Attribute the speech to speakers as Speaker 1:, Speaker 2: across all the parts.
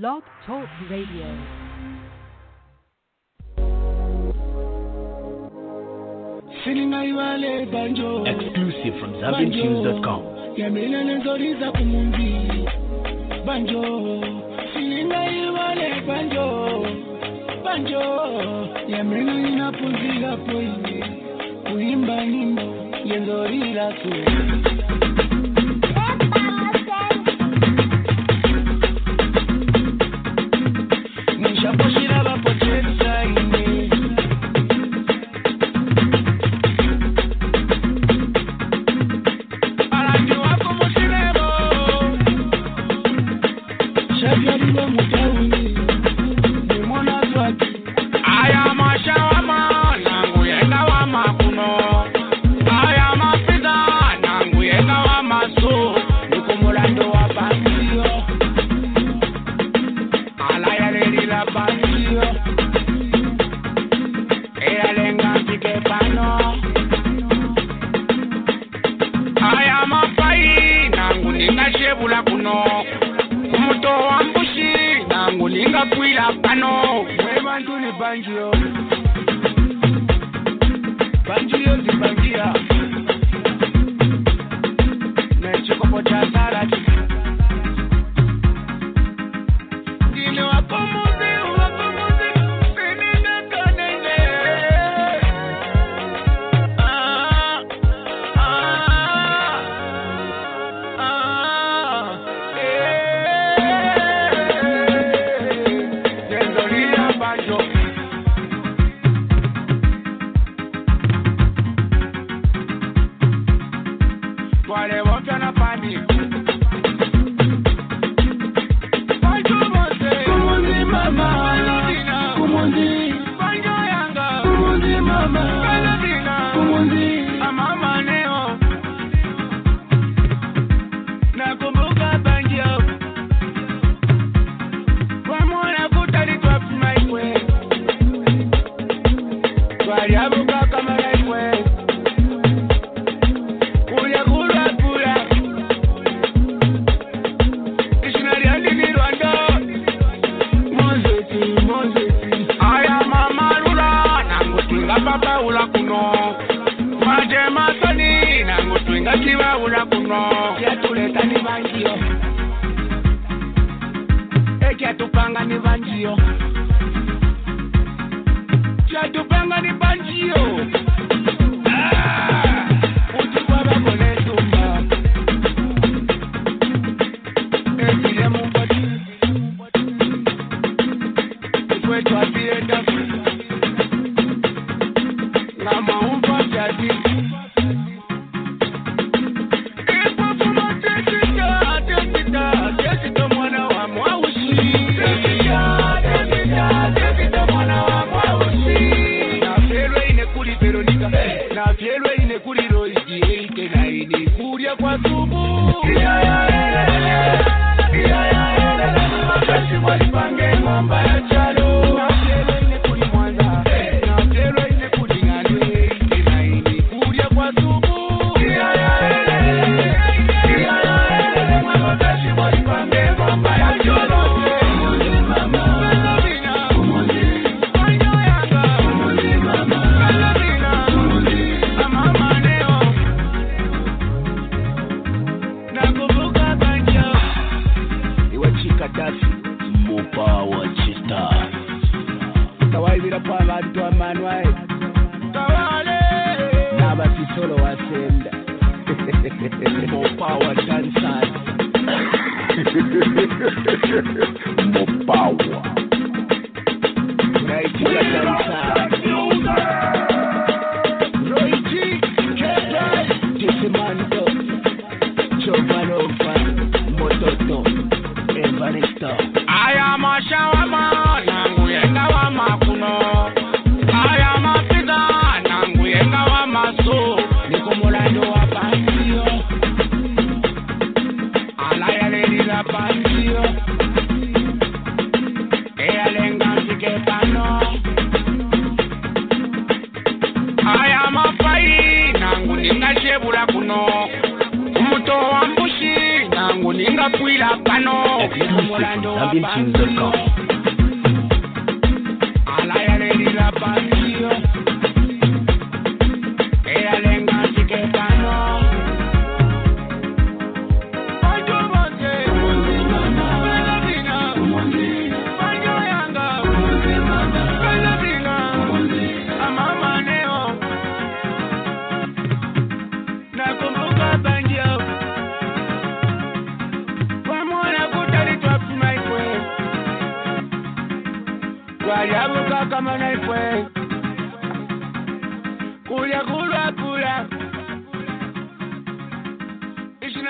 Speaker 1: Blog Talk Radio.
Speaker 2: Exclusive from ZabiTunes.com.
Speaker 3: Banjo. Silinga iwale banjo. Banjo. Yamrina inapumzika poini kuimba nyimbo yenzorila you.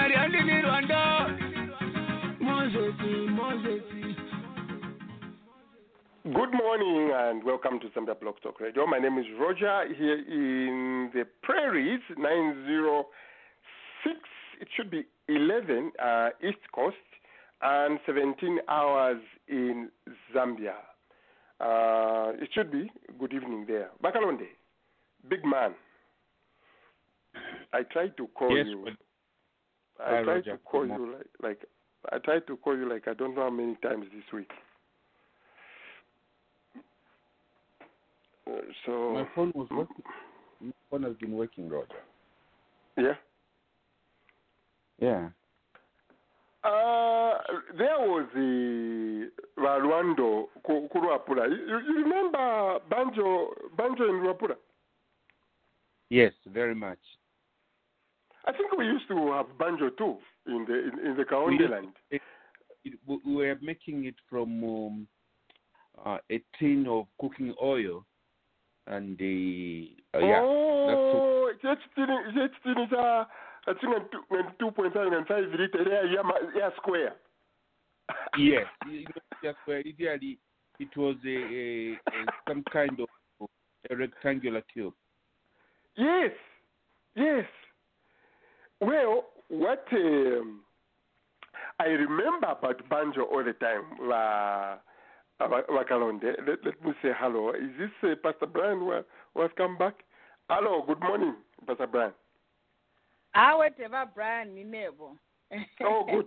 Speaker 3: Lyandini rwanda mozesi mozesi
Speaker 1: Good morning and welcome to Zambia Blog Talk Radio. My name is Roger here in the prairies, 906. It should be 11 uh, East Coast and 17 hours in Zambia. Uh, it should be good evening there. Bakalonde, big man. I tried to call
Speaker 4: Yes,
Speaker 1: you. I
Speaker 4: Hi,
Speaker 1: tried to call you like, like I tried to call you like I don't know how many times this week. Uh, so
Speaker 4: My phone was working. My phone has been working, Roger.
Speaker 1: yeah.
Speaker 4: Yeah.
Speaker 1: Uh, there was the Rwando ku ku You, you remember Banjo Banjo in Luapula?
Speaker 4: Yes, very much.
Speaker 1: I think we used to have Banjo too in the in, in the Kaonde land.
Speaker 4: It, we we were making it from um, uh, a tin of cooking oil, and the uh, yeah,
Speaker 1: oh, it's still it's still is a I think a two point five and five liter yeah yeah yeah square.
Speaker 4: yes, just where ideally it was a, a, a some kind of a rectangular cube.
Speaker 1: Yes, yes. Well, what um, I remember about banjo all the time, La Wa- Wakalonde. Let, let me say hello. Is this uh, Pastor Brian who, who has come back? Hello, good morning, Pastor Brian.
Speaker 5: awe teva brian minevo
Speaker 1: Oh, good.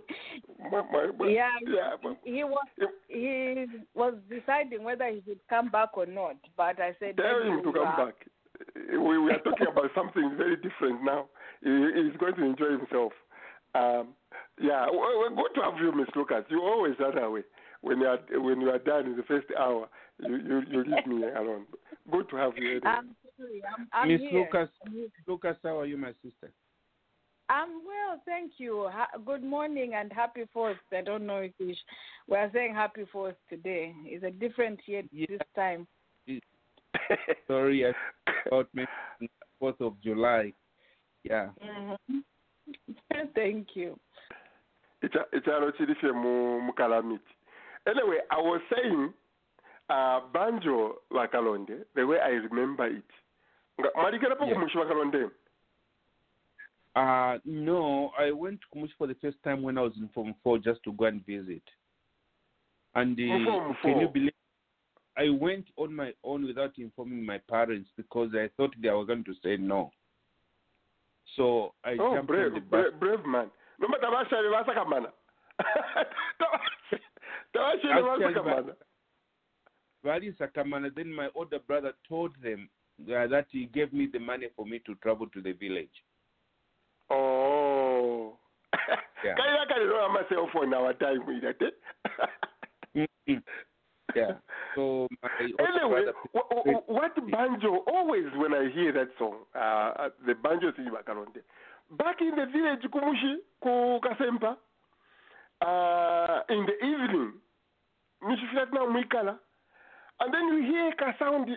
Speaker 1: My, my, my,
Speaker 5: yeah,
Speaker 1: yeah. but-
Speaker 5: he was he was deciding whether he should come back or not but i said
Speaker 1: Tell him to come
Speaker 5: uh,
Speaker 1: back. We, we are talking about something very different now. He, he's going to enjoy himself. Um, yeah, well, well, good to have you, Miss Lucas. You always that away. When you are when you are done in the first hour, you you, you leave me alone. Good to have you. Anyway.
Speaker 5: i'm sorry i'm, I'm
Speaker 4: Miss
Speaker 5: here
Speaker 4: Lucas, Lucas, how are you, my sister?
Speaker 5: I'm well, thank you. Ha- good morning and happy Fourth. I don't know if we sh- we are saying happy Fourth today. It's a different year
Speaker 4: Yeah.
Speaker 5: this time.
Speaker 4: Sorry, I thought maybe Fourth of July. Yeah.
Speaker 5: hmm thank you.
Speaker 1: ekyalo kirife mu mu calamity anyway i was saying uh, banjo bakalonde the way i remember it nga mwaligerapo
Speaker 4: Yeah.
Speaker 1: kumushi bakalonde
Speaker 4: Uh, no, I went to Kumushi for the first time when I was in Form 4 just to go and visit. And uh, can you believe I went on my own without informing my parents because I thought they were going to say no. So I
Speaker 1: oh
Speaker 4: jumped
Speaker 1: brave,
Speaker 4: on the bus.
Speaker 1: brave, brave man nomba tabashali basakamana tabashali
Speaker 4: Actually,
Speaker 1: basakamana
Speaker 4: Vali Sakamana, then my older brother told them uh, that he gave me the money for me to travel to the village.
Speaker 1: oh
Speaker 4: Yeah.
Speaker 1: kalira kaliro amaselfone awatime irate
Speaker 4: Mm-mm. Yeah. So my
Speaker 1: Anyway,
Speaker 4: brother
Speaker 1: wh- wh- what banjo? Always when I hear that song, uh, uh, the banjo sing bakalonde. Back in the village, kumushi ku kasempa. Uh, in the evening, nishifika na mwikala, and then you hear ka sound.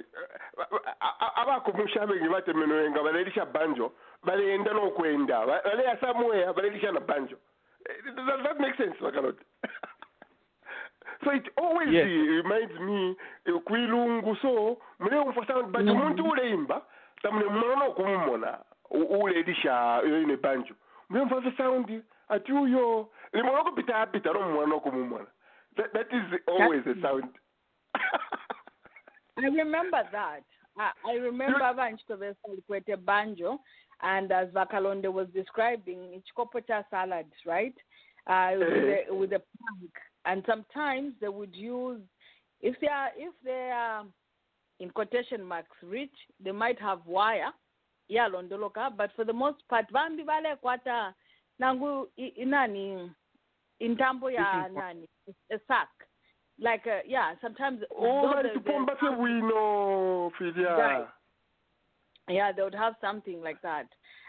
Speaker 1: Abakumushi abengi batemenoenga balelisha banjo, baleenda n'okwenda, ba- baleya somewhere balelisha na banjo. Eh, Does that make sense, bakalonde? so it always
Speaker 4: Yes.
Speaker 1: reminds me eh, kwilungu so mule umfa sound but umuntu uleimba tamune mwana okumumona u- ulelisha ine banjo mule umfa the sound ati uyo limona okupita apita no mwana okumumona that, that is always a sound
Speaker 5: I remember that. I, I remember Vanchkovesa Likwete Banjo, and as Vakalonde was describing, it's kopocha salads, right? Uh, with, a, with a plank. And sometimes they would use if they are if they are in quotation marks rich, they might have wire yeah iyalondoloka but for the most part vambi vale kwata nangu inani intambo ya nani a sack. Like uh, yeah sometimes
Speaker 1: Oh,
Speaker 5: though
Speaker 1: bali
Speaker 5: the- the-
Speaker 1: tipomba sebwino filia
Speaker 5: Right. yeah they would have something like that.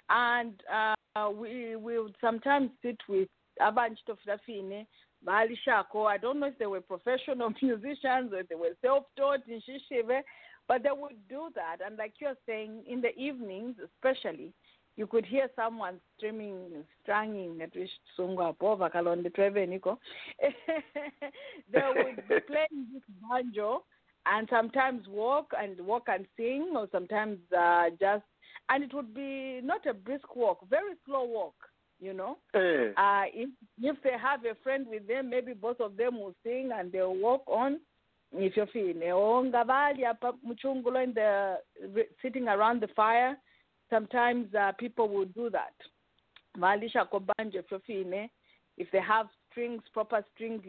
Speaker 5: And uh, we we would sometimes sit with abantu tofutafine balishako i don't know if they were professional musicians or if they were self-taught in shishive but they would do that. And like you're saying in the evenings especially you could hear someone streaming stranging at which sungwa pova kalonde treveniko they would be playing this banjo and sometimes walk and walk and sing or sometimes uh, just and it would be not a brisk walk very slow walk you know
Speaker 1: eh
Speaker 5: uh, if if they have a friend with them, maybe both of them will sing and they'll walk on. If you're apa muchungulo in the sitting around the fire, sometimes uh, people will do that. Kobanjo if you're feeling if they have strings, proper strings.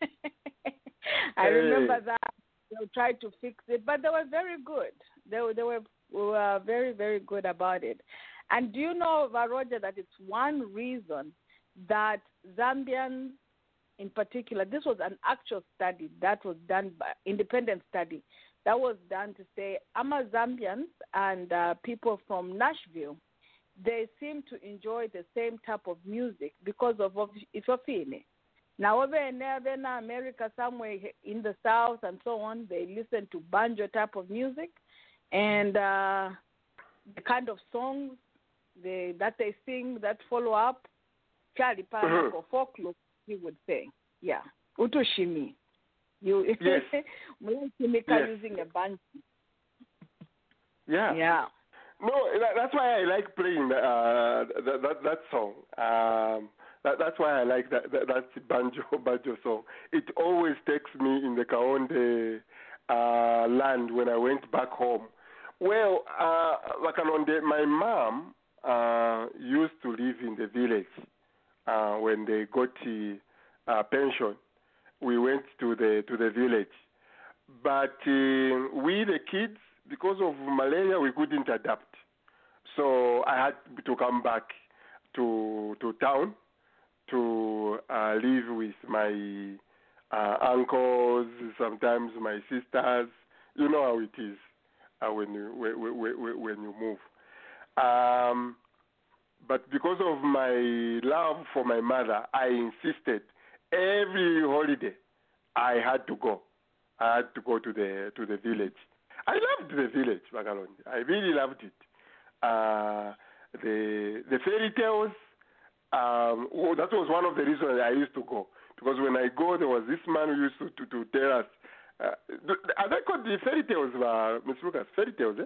Speaker 5: I remember that they'll try to fix it, but they were very good. They were they were, were very very good about it. And do you know, Varoja, that it's one reason that Zambians, in particular, this was an actual study that was done by independent study that was done to say Ama Zambians and uh, people from Nashville, they seem to enjoy the same type of music because of of Ifofine. Now over in in America, somewhere in the South and so on, they listen to banjo type of music, and uh, the kind of songs they that they sing that follow up Charlie
Speaker 1: Mhm.
Speaker 5: or folklore he would say. Yeah. Utushimi. You
Speaker 1: Yes. Yes.
Speaker 5: using a banjo.
Speaker 1: yeah
Speaker 5: Yeah.
Speaker 1: No, that, that's why I like playing uh, that, that that song. Um, that, that's why I like that, that that banjo banjo song. It always takes me in the Kaonde uh, land when I went back home. Well, uh, like Kaonde, my mom uh, used to live in the village uh, when they got the uh, pension. We went to the to the village, but uh, we the kids because of malaria we couldn't adapt. So I had to come back to to town to uh, live with my uh, uncles, sometimes my sisters. You know how it is uh, when you when, when, when you move. Um, but because of my love for my mother, I insisted every holiday I had to go. I had to go to the to the village. I loved the village, Bagalonde. I really loved it. Uh, the the fairy tales. Um, oh, that was one of the reasons I used to go because when I go, there was this man who used to to, to tell us. Uh, are they called the fairy tales, uh, Miss Lucas? Fairy tales, eh?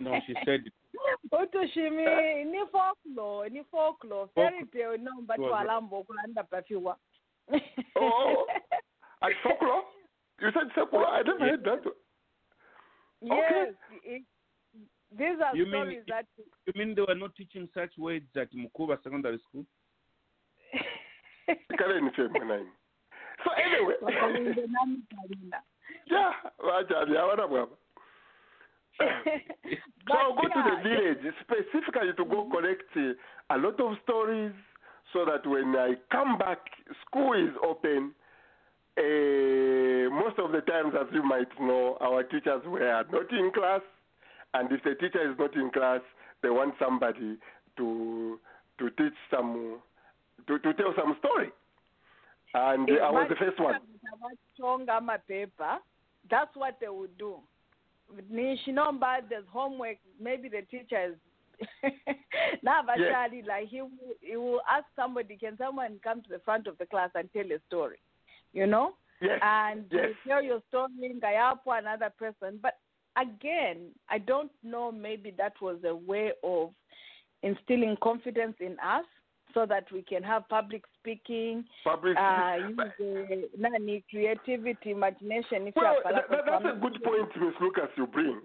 Speaker 4: No, she said
Speaker 5: Utushimi ni folklore, ni folklore. Fairy tale no but
Speaker 4: Was it?
Speaker 5: walambo kulanda pafiwa.
Speaker 1: Oh. oh, oh. At folklore? You said folklore? I never heard that.
Speaker 5: Yes. It, these are
Speaker 4: You mean
Speaker 5: stories
Speaker 4: it-
Speaker 5: that
Speaker 4: You mean they were not teaching such words at Mukuba Secondary School?
Speaker 1: So anyway,
Speaker 5: Wakalinde nami kalina.
Speaker 1: yeah, So I go to the
Speaker 5: yeah,
Speaker 1: village specifically to go collect uh, a lot of stories so that when I come back, school is open. Uh, most of the times, as you might know, our teachers were not in class, and if the teacher is not in class, they want somebody to to teach some to, to tell some story. And I was the first one.
Speaker 5: that's what they would do nishinomba there's homework. Maybe the teacher is nabashali like he will, he will ask somebody can someone come to the front of the class and tell a story? You know?
Speaker 1: Yes.
Speaker 5: and
Speaker 1: yes.
Speaker 5: you tell your story ngayapo another person. But again i don't know maybe that was a way of instilling confidence in us so that we can have public speaking
Speaker 1: Public.
Speaker 5: uh, use the nani creativity, imagination. If
Speaker 1: Well, that, that, that's a good point, Miss Lucas, you bring.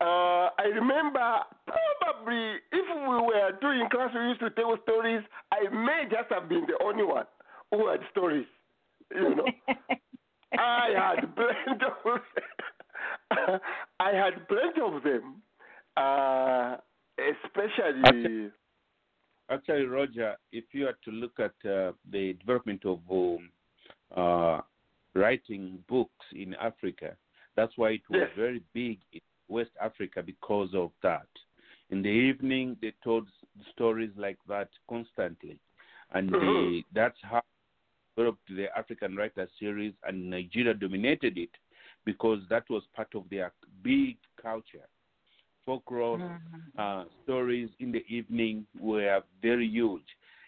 Speaker 1: Uh, I remember probably if we were doing class, we used to tell stories. I may just have been the only one who had stories. You know, I had plenty of I had plenty of them, uh, especially.
Speaker 4: Actually, Roger, if you are to look at uh, the development of um, uh, writing books in Africa, that's why it was very big in West Africa because of that. In the evening, they told stories like that constantly, and
Speaker 1: Mhm.
Speaker 4: the, that's how developed the African Writer Series, and Nigeria dominated it because that was part of their big culture. Folklore uh, stories in the evening were very huge.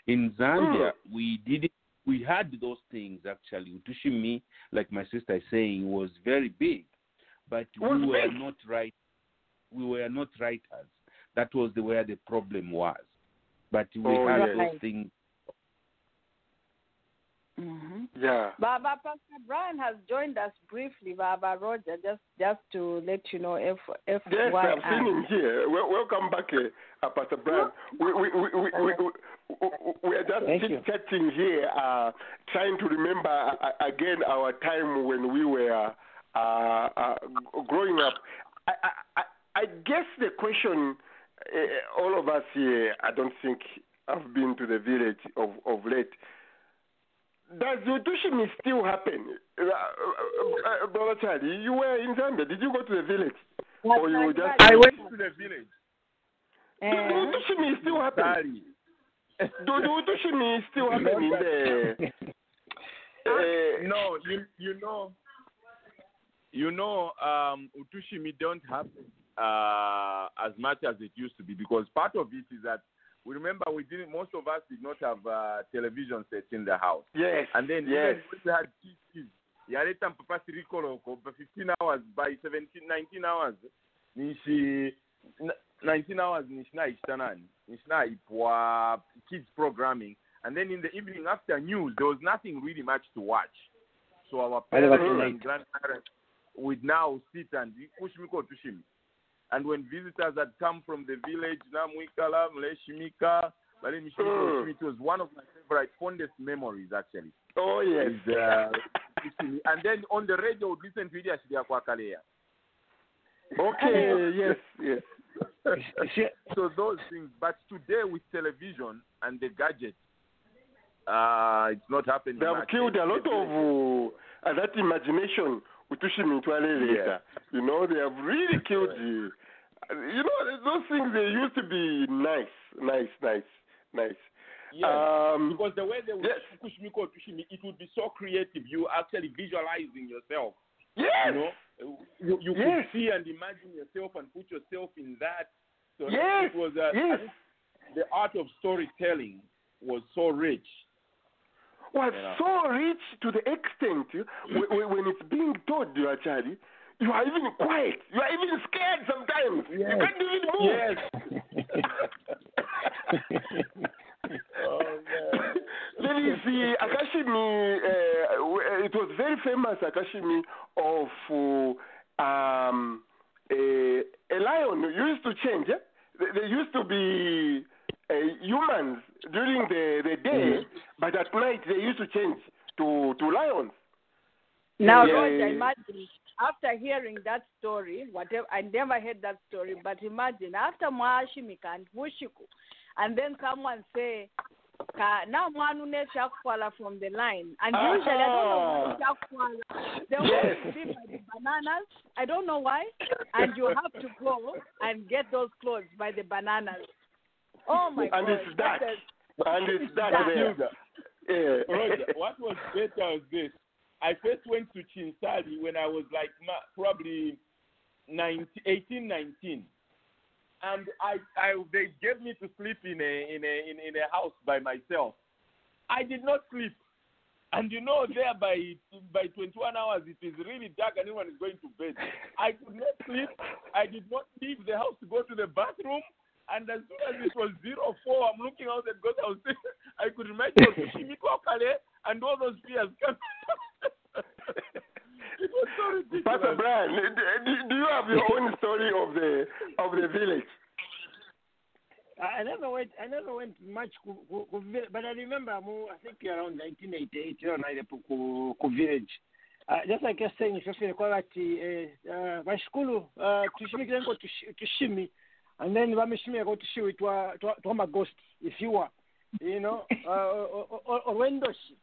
Speaker 4: In Zambia, we did we had those things actually. Utushimi, like my sister is saying, was very big, but
Speaker 1: Was
Speaker 4: we were
Speaker 1: big.
Speaker 4: not right. We were not writers. That was the where the problem was. But we
Speaker 1: Oh,
Speaker 4: had those things.
Speaker 5: Hmm
Speaker 1: Yeah.
Speaker 5: Baba Pastor Brian has joined us briefly, Baba Roger, just just to let you know if if
Speaker 1: Yes,
Speaker 5: why
Speaker 1: I've seen him here. Wel- welcome back, uh, uh, Pastor Brian. We, we, we, we, we, we, we are just
Speaker 6: Thank
Speaker 1: chatting here, uh, trying to remember uh, again our time when we were uh, uh, growing up. I, I, I I guess the question, uh, all of us here, I don't think have been to the village of, of late. Does the Utushimi still happen? Uh, uh, uh, Brother Charlie, you were in Zambia. Did you go to the village? Or you just
Speaker 4: I went to the village.
Speaker 1: Do do Utushimi still happen?
Speaker 4: Sorry.
Speaker 1: Do do Utushimi still happen in the? Uh,
Speaker 7: no, you you know, you know, um, Utushimi don't happen uh, as much as it used to be because part of it is that we remember we didn't. Most of us did not have uh, television sets in the house,
Speaker 1: yes.
Speaker 7: and then
Speaker 1: yes.
Speaker 7: even when we had TVs, yaleta mpapa sirikoloko for 15 hours by 17, 19 hours nishi n- 19 hours nishina ishtanani nishina ipwa kids programming and then in the evening after news there was nothing really much to watch so our
Speaker 6: Wale watu
Speaker 7: parents
Speaker 6: like-
Speaker 7: and grandparents would now sit and kushimiko tushimi and when visitors had come from the village namwikala mleshimika bale mishimika
Speaker 1: Mm.
Speaker 7: It was one of my favorite fondest memories actually
Speaker 1: Oh yes.
Speaker 7: is, uh, and then on the radio would listen to Idia Shidia Kwakalea.
Speaker 1: okay. Yes. Yes.
Speaker 6: See,
Speaker 7: So those things. But today with television and the gadgets, uh, it's not happening.
Speaker 1: They have
Speaker 7: much.
Speaker 1: killed a lot of uh, that imagination.
Speaker 7: Yeah.
Speaker 1: You know, they have really killed you. You know, those things they used to be nice, nice, nice, nice.
Speaker 7: Yes.
Speaker 1: Um,
Speaker 7: because the way they would
Speaker 1: yes.
Speaker 7: Kushimiko Tushimi, it would be so creative. You actually visualizing yourself.
Speaker 1: yes.
Speaker 7: You know, you, you
Speaker 1: Yes.
Speaker 7: could see and imagine yourself and put yourself in that. So
Speaker 1: Yes.
Speaker 7: it was uh,
Speaker 1: Yes.
Speaker 7: the art of storytelling was so rich.
Speaker 1: Was
Speaker 7: You know.
Speaker 1: so rich to the extent when, it's being told you actually, you are even quiet. You are even scared sometimes. You can't even move.
Speaker 7: Oh, man.
Speaker 1: Let me see, Akashimi, uh, it was very famous Akashimi of uh, um, a, a lion used to change. Eh? They used to be uh, humans during the, the day, but at night they used to change to, to lions.
Speaker 5: Now,
Speaker 1: Yeah.
Speaker 5: Roger, imagine after hearing that story, whatever I never heard that story, but imagine after Mwashimika and Wushiku, and then someone say, now now mwana unechakwala from the line, and usually I don't know what chakwala. They be by the bananas. I don't know why, and you have to go and get those clothes by the bananas. Oh my
Speaker 1: And
Speaker 5: God!
Speaker 1: it's that.
Speaker 5: That's
Speaker 1: And it's that
Speaker 5: That.
Speaker 1: there.
Speaker 7: Hilda,
Speaker 1: Yeah.
Speaker 7: Roger, what was better was this. I first went to Chinsali when I was like probably 19, 18, 19. And I, I, they gave me to sleep in a, in, a, in, in a house by myself. I did not sleep. And you know, there by, by 21 hours, it is really dark and everyone is going to bed. I could not sleep. I did not leave the house to go to the bathroom. And as soon as it was zero four, I'm looking out and because I was I could imagine Shimiko Kale and all those fears coming. it was so ridiculous.
Speaker 1: Pastor Brian, do, do you have your own story of the of the village?
Speaker 6: I I never went. I never went much but I remember I think around 1988 yona ilepo ku, ku village. Uh, just like you're saying, ifefile kwakati eh, uh, vashikulu uh, tushimikire ngo tushi- tushimi and then vamishimira ko tushiwi twa twa twa maghost if you were you know uh, or, or, or wendoshi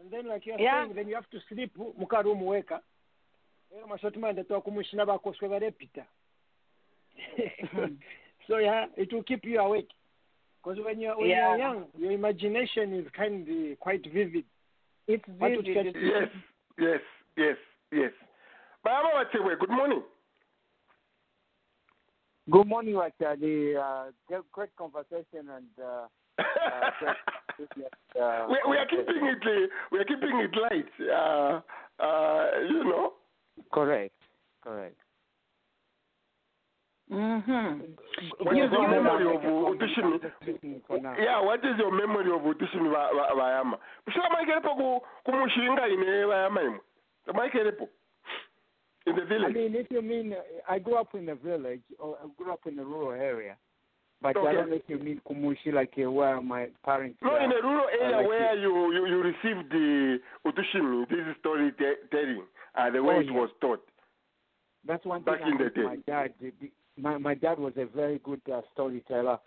Speaker 6: and then like you're
Speaker 5: Yeah.
Speaker 6: saying then you have to sleep mukarumu weka ero masoti manda twa kumushina bakoswe varepita so yeah it will keep you awake because when you're when
Speaker 5: Yeah.
Speaker 6: you're young your imagination is kind of quite vivid
Speaker 5: It's vivid.
Speaker 1: Yes, yes, yes, yes. Bayama Bachewe, good morning.
Speaker 8: Good morning, Wachadi. Uh, great, great conversation and uh, uh, great, uh,
Speaker 1: we, we are keeping it uh, we are keeping it light. Uh, uh, you know.
Speaker 8: correct, correct.
Speaker 5: Mm-hmm.
Speaker 1: What
Speaker 5: You-
Speaker 1: is your
Speaker 5: you-
Speaker 1: memory of uh, Utushimi?
Speaker 8: Speaking for now.
Speaker 1: Yeah, what is your memory of Utushimi ba- ba- Bayama? Mshika maikerepo ku kumushinga ine Bayama imwe. Maikerepo. In the
Speaker 8: I mean, if you mean, I grew up in a village, or I grew up in a rural area, but I don't know if you mean Kumushi, like uh, where my parents.
Speaker 1: No,
Speaker 8: uh,
Speaker 1: in a rural area
Speaker 8: like
Speaker 1: where you, you, you received the Utushimi, this is storytelling, uh, the way
Speaker 8: Oh,
Speaker 1: it
Speaker 8: yeah.
Speaker 1: was taught.
Speaker 8: That's one
Speaker 1: Back
Speaker 8: thing
Speaker 1: in
Speaker 8: I
Speaker 1: the day.
Speaker 8: my dad. My my dad was a very good uh, storyteller.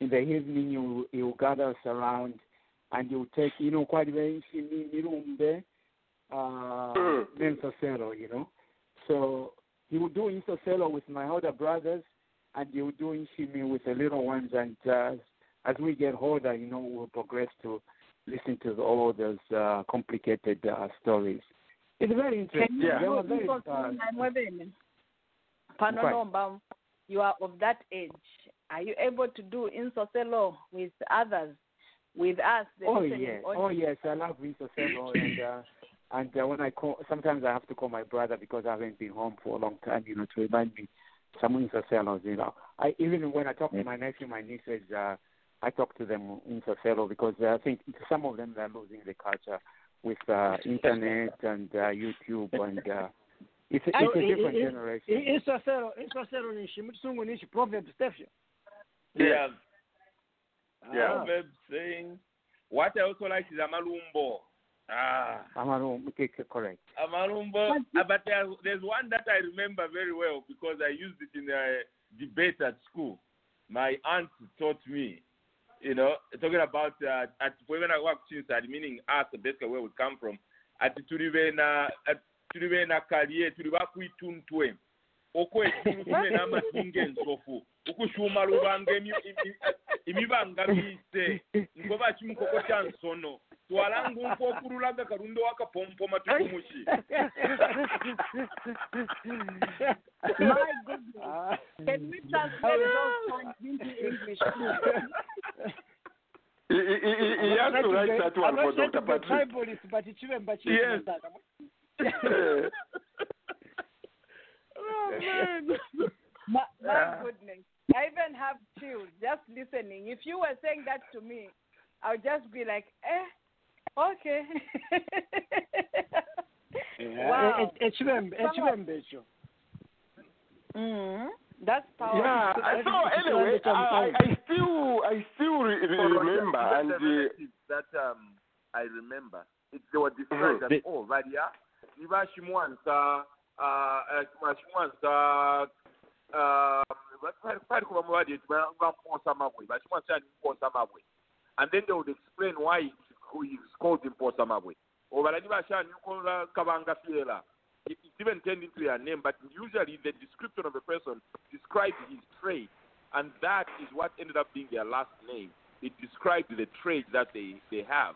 Speaker 8: In the evening, you you gather us around, and you take you know quite very uh,
Speaker 1: Mm.
Speaker 8: You know. So he would do Insoselo with my older brothers, and he would do Inshimi with the little ones. And uh, as we get older, you know, we'll progress to listen to all those uh, complicated uh, stories. It's very interesting.
Speaker 5: Can you
Speaker 1: Yeah.
Speaker 8: They
Speaker 5: do
Speaker 8: were very, uh,
Speaker 5: Insoselo Pano
Speaker 8: Right.
Speaker 5: Nomba, you are of that age. Are you able to do Insoselo with others, with us? the
Speaker 8: Oh yes,
Speaker 5: audience?
Speaker 8: oh yes, I love Visa Selo, and uh, and uh, when I call, sometimes I have to call my brother because I haven't been home for a long time, you know, to remind me some Visa Selos, you know. I even when I talk to my nephew, my nieces, uh, I talk to them in Soselo because uh, I think some of them are losing the culture with uh, internet and uh, YouTube, and uh, it's, a- it's a different
Speaker 6: i- i-
Speaker 8: generation.
Speaker 6: I- isoselo isoselo nishi musungu nishi proverb stefio
Speaker 7: Yeah.
Speaker 1: Yeah.
Speaker 7: Proverbs saying, what I also like is Amalumbo. Ah,
Speaker 8: Amaru, okay, correct.
Speaker 7: Amalumbo. Ah, but there, there's one that I remember very well because I used it in a debate at school. My aunt taught me, you know, talking about uh, at when I worked inside, meaning us, basically where we come from. At tulive na at tulive na kaliye tuliva kuituntwe okwekulu kume n'amazinga ensofu miise nkoba kimukoko kya nsono twalanga nkokululaga kalundo wakapompoma tukumuki
Speaker 5: My goodness. Can we translate those points into English, please?
Speaker 1: He, has to write that one for Dr. Patrick.
Speaker 6: Bible but chivemba
Speaker 7: Yes.
Speaker 1: Eh,
Speaker 7: oh, man.
Speaker 5: My, my goodness. I even have chills just listening. If you were saying that to me, I would just be like, eh, okay. wow.
Speaker 6: echivembe echivembe echo
Speaker 5: mm That's powerful.
Speaker 1: yeah.
Speaker 6: I-
Speaker 1: So
Speaker 6: I-
Speaker 1: anyway, I, I,
Speaker 6: I-
Speaker 1: I still I still re- re- remember and
Speaker 7: the
Speaker 1: uh,
Speaker 7: that um, I remember, it, they were described as oh, Vadia, Niva Shimwansa, uh, Shimwansa, mabwe and then they would explain why it's, it's called imposa mabwe or varani vashani ukola kavanga fiela. It, it even turned into their name but usually the description of a person describes his trade and that is what ended up being their last name. It described the trade that they, they have.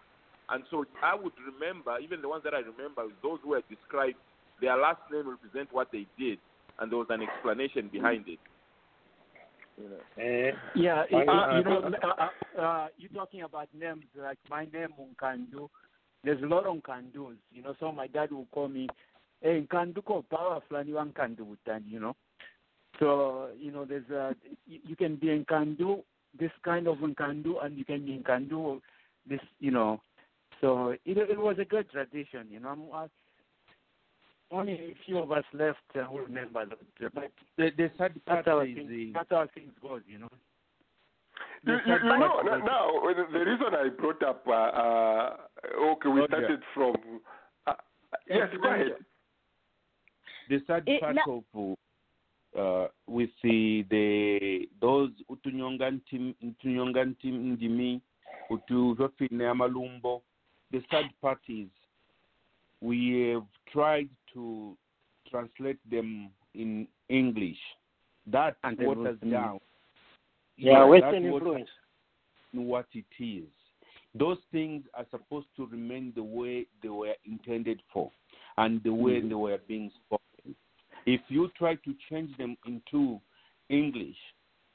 Speaker 7: And so I would remember, even the ones that I remember, those who were described, their last name represent what they did, and there was an explanation behind it. You know.
Speaker 8: Yeah,
Speaker 1: Uh,
Speaker 8: you, you know, uh, uh, you're talking about names like my name Nkandu. There's a lot of Nkandus, you know. So my dad will call me, "Hey, Nkandu ko power flani wa Nkandu utani," you know. So you know, there's uh, you, you can be Nkandu, this kind of Nkandu, and you can be Nkandu, this, you know. So it it was a good tradition, you know. I'm, I, only a few of us left uh, who remember that, but
Speaker 4: The, the sad part
Speaker 8: that's how
Speaker 4: is
Speaker 8: things,
Speaker 4: the,
Speaker 8: that's how things goes, you know.
Speaker 1: You, you, you know, now, now the the reason I brought up, uh, uh, okay, we
Speaker 4: Roger.
Speaker 1: started from. Uh, yes, go ahead.
Speaker 4: the sad
Speaker 5: It-
Speaker 4: part
Speaker 5: na-
Speaker 4: of uh, with the, the those utunyonga ntim utunyonga ntim ndimi utu vafine amalumbo the sad part is we have tried to translate them in english that
Speaker 8: And they
Speaker 4: waters
Speaker 8: would-
Speaker 4: down
Speaker 6: Yeah,
Speaker 4: that
Speaker 6: Western influence.
Speaker 4: what it is. Those things are supposed to remain the way they were intended for and the way mm-hmm. they were being spoken. If you try to change them into English,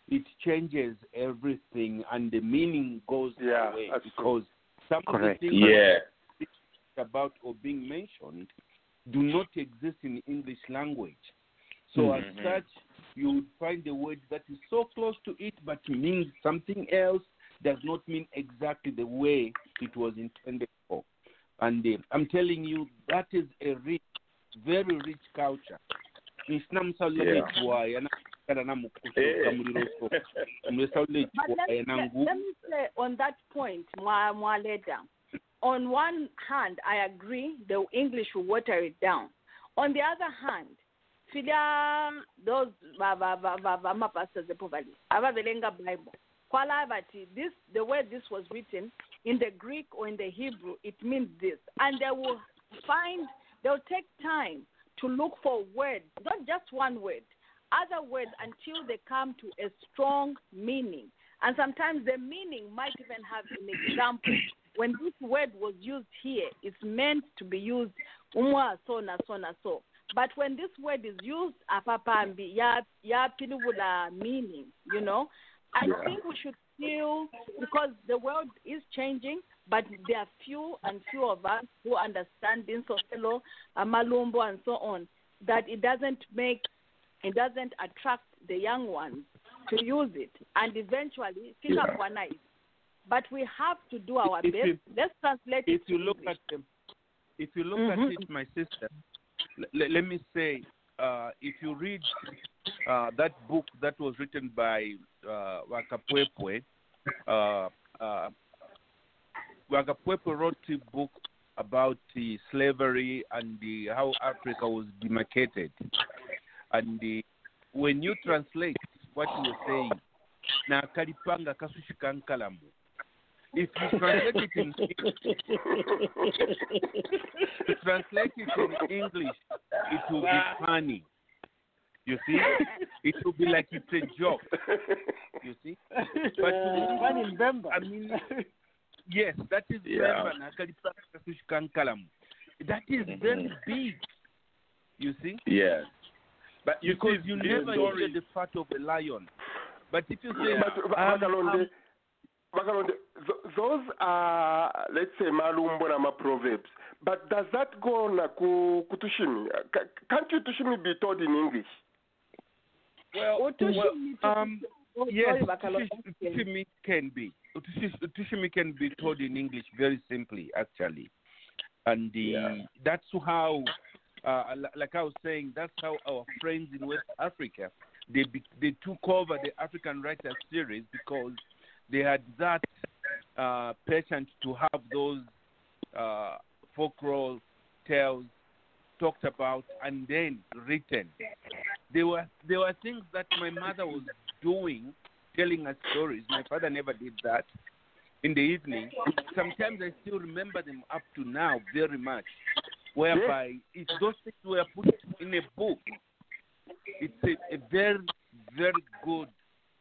Speaker 4: it changes everything and the meaning goes
Speaker 1: Yeah,
Speaker 4: away because some
Speaker 8: Correct.
Speaker 4: of the things
Speaker 7: Yeah.
Speaker 4: about or being mentioned do not exist in English language. So as
Speaker 7: Mhm.
Speaker 4: such, you would find a word that is so close to it but means something else does not mean exactly the way it was intended for. And uh, I'm telling you, that is a rich, very rich culture. Nsinamsalulechwa yana kana namukusoka muliro so.
Speaker 5: But let,
Speaker 4: yana
Speaker 5: let, me say on that point, Mwa- Mwaleda, on one hand, I agree the English will water it down. On the other hand, filia those va- va- va- va- va- amapastors epovali avavelenga Bible. This the way this was written in the Greek or in the Hebrew it means this. And they will find they'll take time to look for words not just one word other words until they come to a strong meaning. And sometimes the meaning might even have an example when this word was used here it's meant to be used umwa so na so na so. But when this word is used apapambi ya ya pilibula meaning you know? I think we should still because the world is changing but there are few and few of us who understand insofelo amalumbo and so on that it doesn't make it doesn't attract the young ones to use it. And eventually fika kwana it but we have to do our
Speaker 4: If
Speaker 5: best
Speaker 4: you-
Speaker 5: let's translate
Speaker 4: if
Speaker 5: it
Speaker 4: you look
Speaker 5: English.
Speaker 4: at them, if you look
Speaker 5: Mhm.
Speaker 4: at it, my sister, l- let me say, uh, if you read uh, that book that was written by uh, Wakapwepwe, uh, uh, Wakapwepwe wrote a book about the slavery and the, how Africa was demarcated. And the, when you translate what he was saying, na kalipanga kasushika nkalamu. If you translate it in to translate it in English, it will be funny. You see, it will be like it's a joke. You see, but
Speaker 6: One in Bemba.
Speaker 4: I mean, yes, that is
Speaker 7: Yeah.
Speaker 4: Bemba na kalipanga kasushika nkalamu. That is very big. You see,
Speaker 7: Yes. But you
Speaker 4: because
Speaker 7: see,
Speaker 4: you never hear the fat of a lion. But if you say,
Speaker 1: But
Speaker 4: um,
Speaker 1: Bakalonde,
Speaker 4: um,
Speaker 1: Bakalonde, th- those are let's say malumbo na ma proverbs. But does that go na ku, kutushimi? Ca- Can't you tushimi be told in English?
Speaker 4: well, well, um, Yes,
Speaker 5: sorry, Bakalo.
Speaker 4: Can be. Utushi- Utushimi can be told in English very simply, actually. And the,
Speaker 7: Yeah.
Speaker 4: that's how, uh, like I was saying, that's how our friends in West Africa, they be, they took over the African Writers series because they had that uh, patience to have those uh, folklore tales talked about and then written. There were there were things that my mother was doing, telling us stories. My father never did that. In the evening, sometimes I still remember them up to now very much. Whereby, if those things were put in a book, it's a, a very very good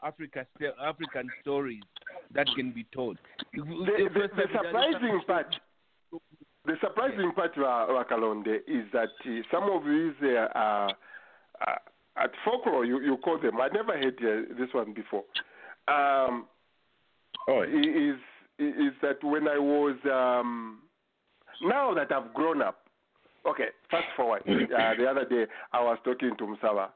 Speaker 4: Africa African stories that can be told.
Speaker 1: The, the, the surprising part, the surprising part, Ra- Rakalonde, is that uh, some of these uh, uh, uh, at folklore, you, you call them. I never heard uh, this one before. Um,
Speaker 7: oh,
Speaker 1: is is that when I was um, now that I've grown up. Okay, fast forward. Uh, the other day I was talking to Msawa.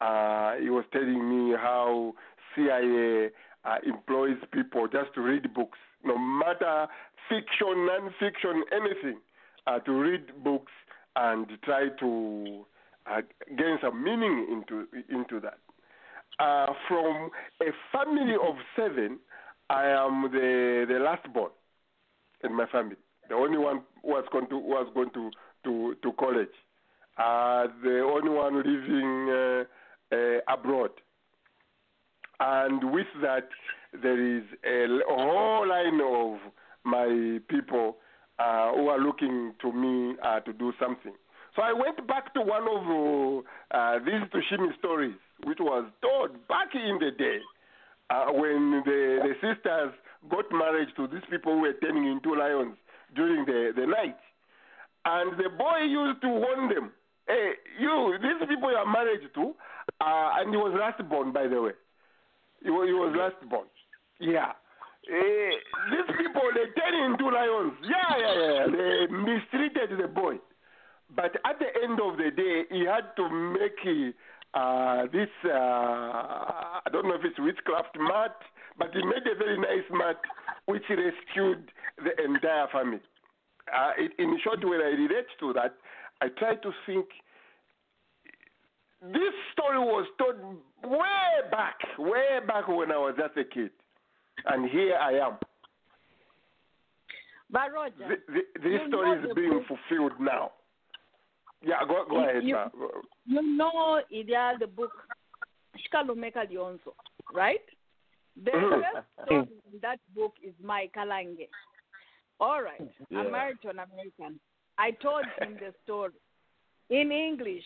Speaker 1: Uh, he was telling me how CIA uh, employs people just to read books, no matter fiction, non-fiction, anything, uh, to read books and try to uh, gain some meaning into into that. Uh, from a family of seven, I am the the last born in my family. The only one who was going to was going to to to college. Uh, the only one living uh, uh, abroad. And with that, there is a whole line of my people uh, who are looking to me uh, to do something. So I went back to one of uh, these Tushimi stories, which was told back in the day uh, when the, the sisters got married to these people who were turning into lions during the, the night. And the boy used to warn them, hey, you, these people you are married to, uh, and he was last born, by the way. He was, he was last born. Yeah. Eh, these people, they turn into lions. Yeah, yeah, yeah. They mistreated the boy. But at the end of the day, he had to make uh, this, uh, I don't know if it's witchcraft mat, but he made a very nice mat which rescued the entire family. Uh, in short, when I relate to that, I try to think this story was told way back, way back when I was just a kid. And here I am.
Speaker 5: But Roger,
Speaker 1: Th- th- this story is being
Speaker 5: book-
Speaker 1: fulfilled now. Yeah, go, go
Speaker 5: You-
Speaker 1: ahead.
Speaker 5: you-
Speaker 1: ma.
Speaker 5: you know Ilya the book Shikalomeka Lyonzo, right? The
Speaker 1: Mhm.
Speaker 5: first story in that book is my Kalange. All right.
Speaker 7: Yeah.
Speaker 5: I'm married to an American. I told him the story in English.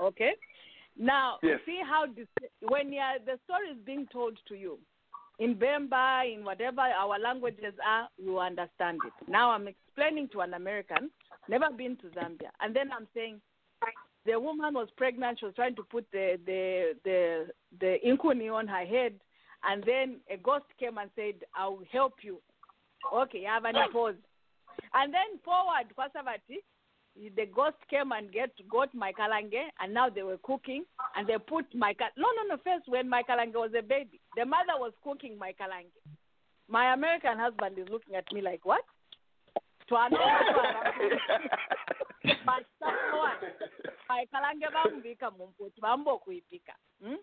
Speaker 5: Okay? Now,
Speaker 1: Yes.
Speaker 5: see how when you're, the story is being told to you in Bemba, in whatever our languages are, you understand it. Now I'm explaining to an American, never been to Zambia, and then I'm saying, the woman was pregnant. She was trying to put the the the the inkuni on her head, and then a ghost came and said, "I will help you." Okay, I have any pause. And then forward, Kwasavati, the ghost came and get got my kalange, and now they were cooking, and they put my kal- no no no first when my kalange was a baby, the mother was cooking my kalange. My American husband is looking at me like what? But someone, my kalange bambika mumpoti bambo kuipika. Hmm?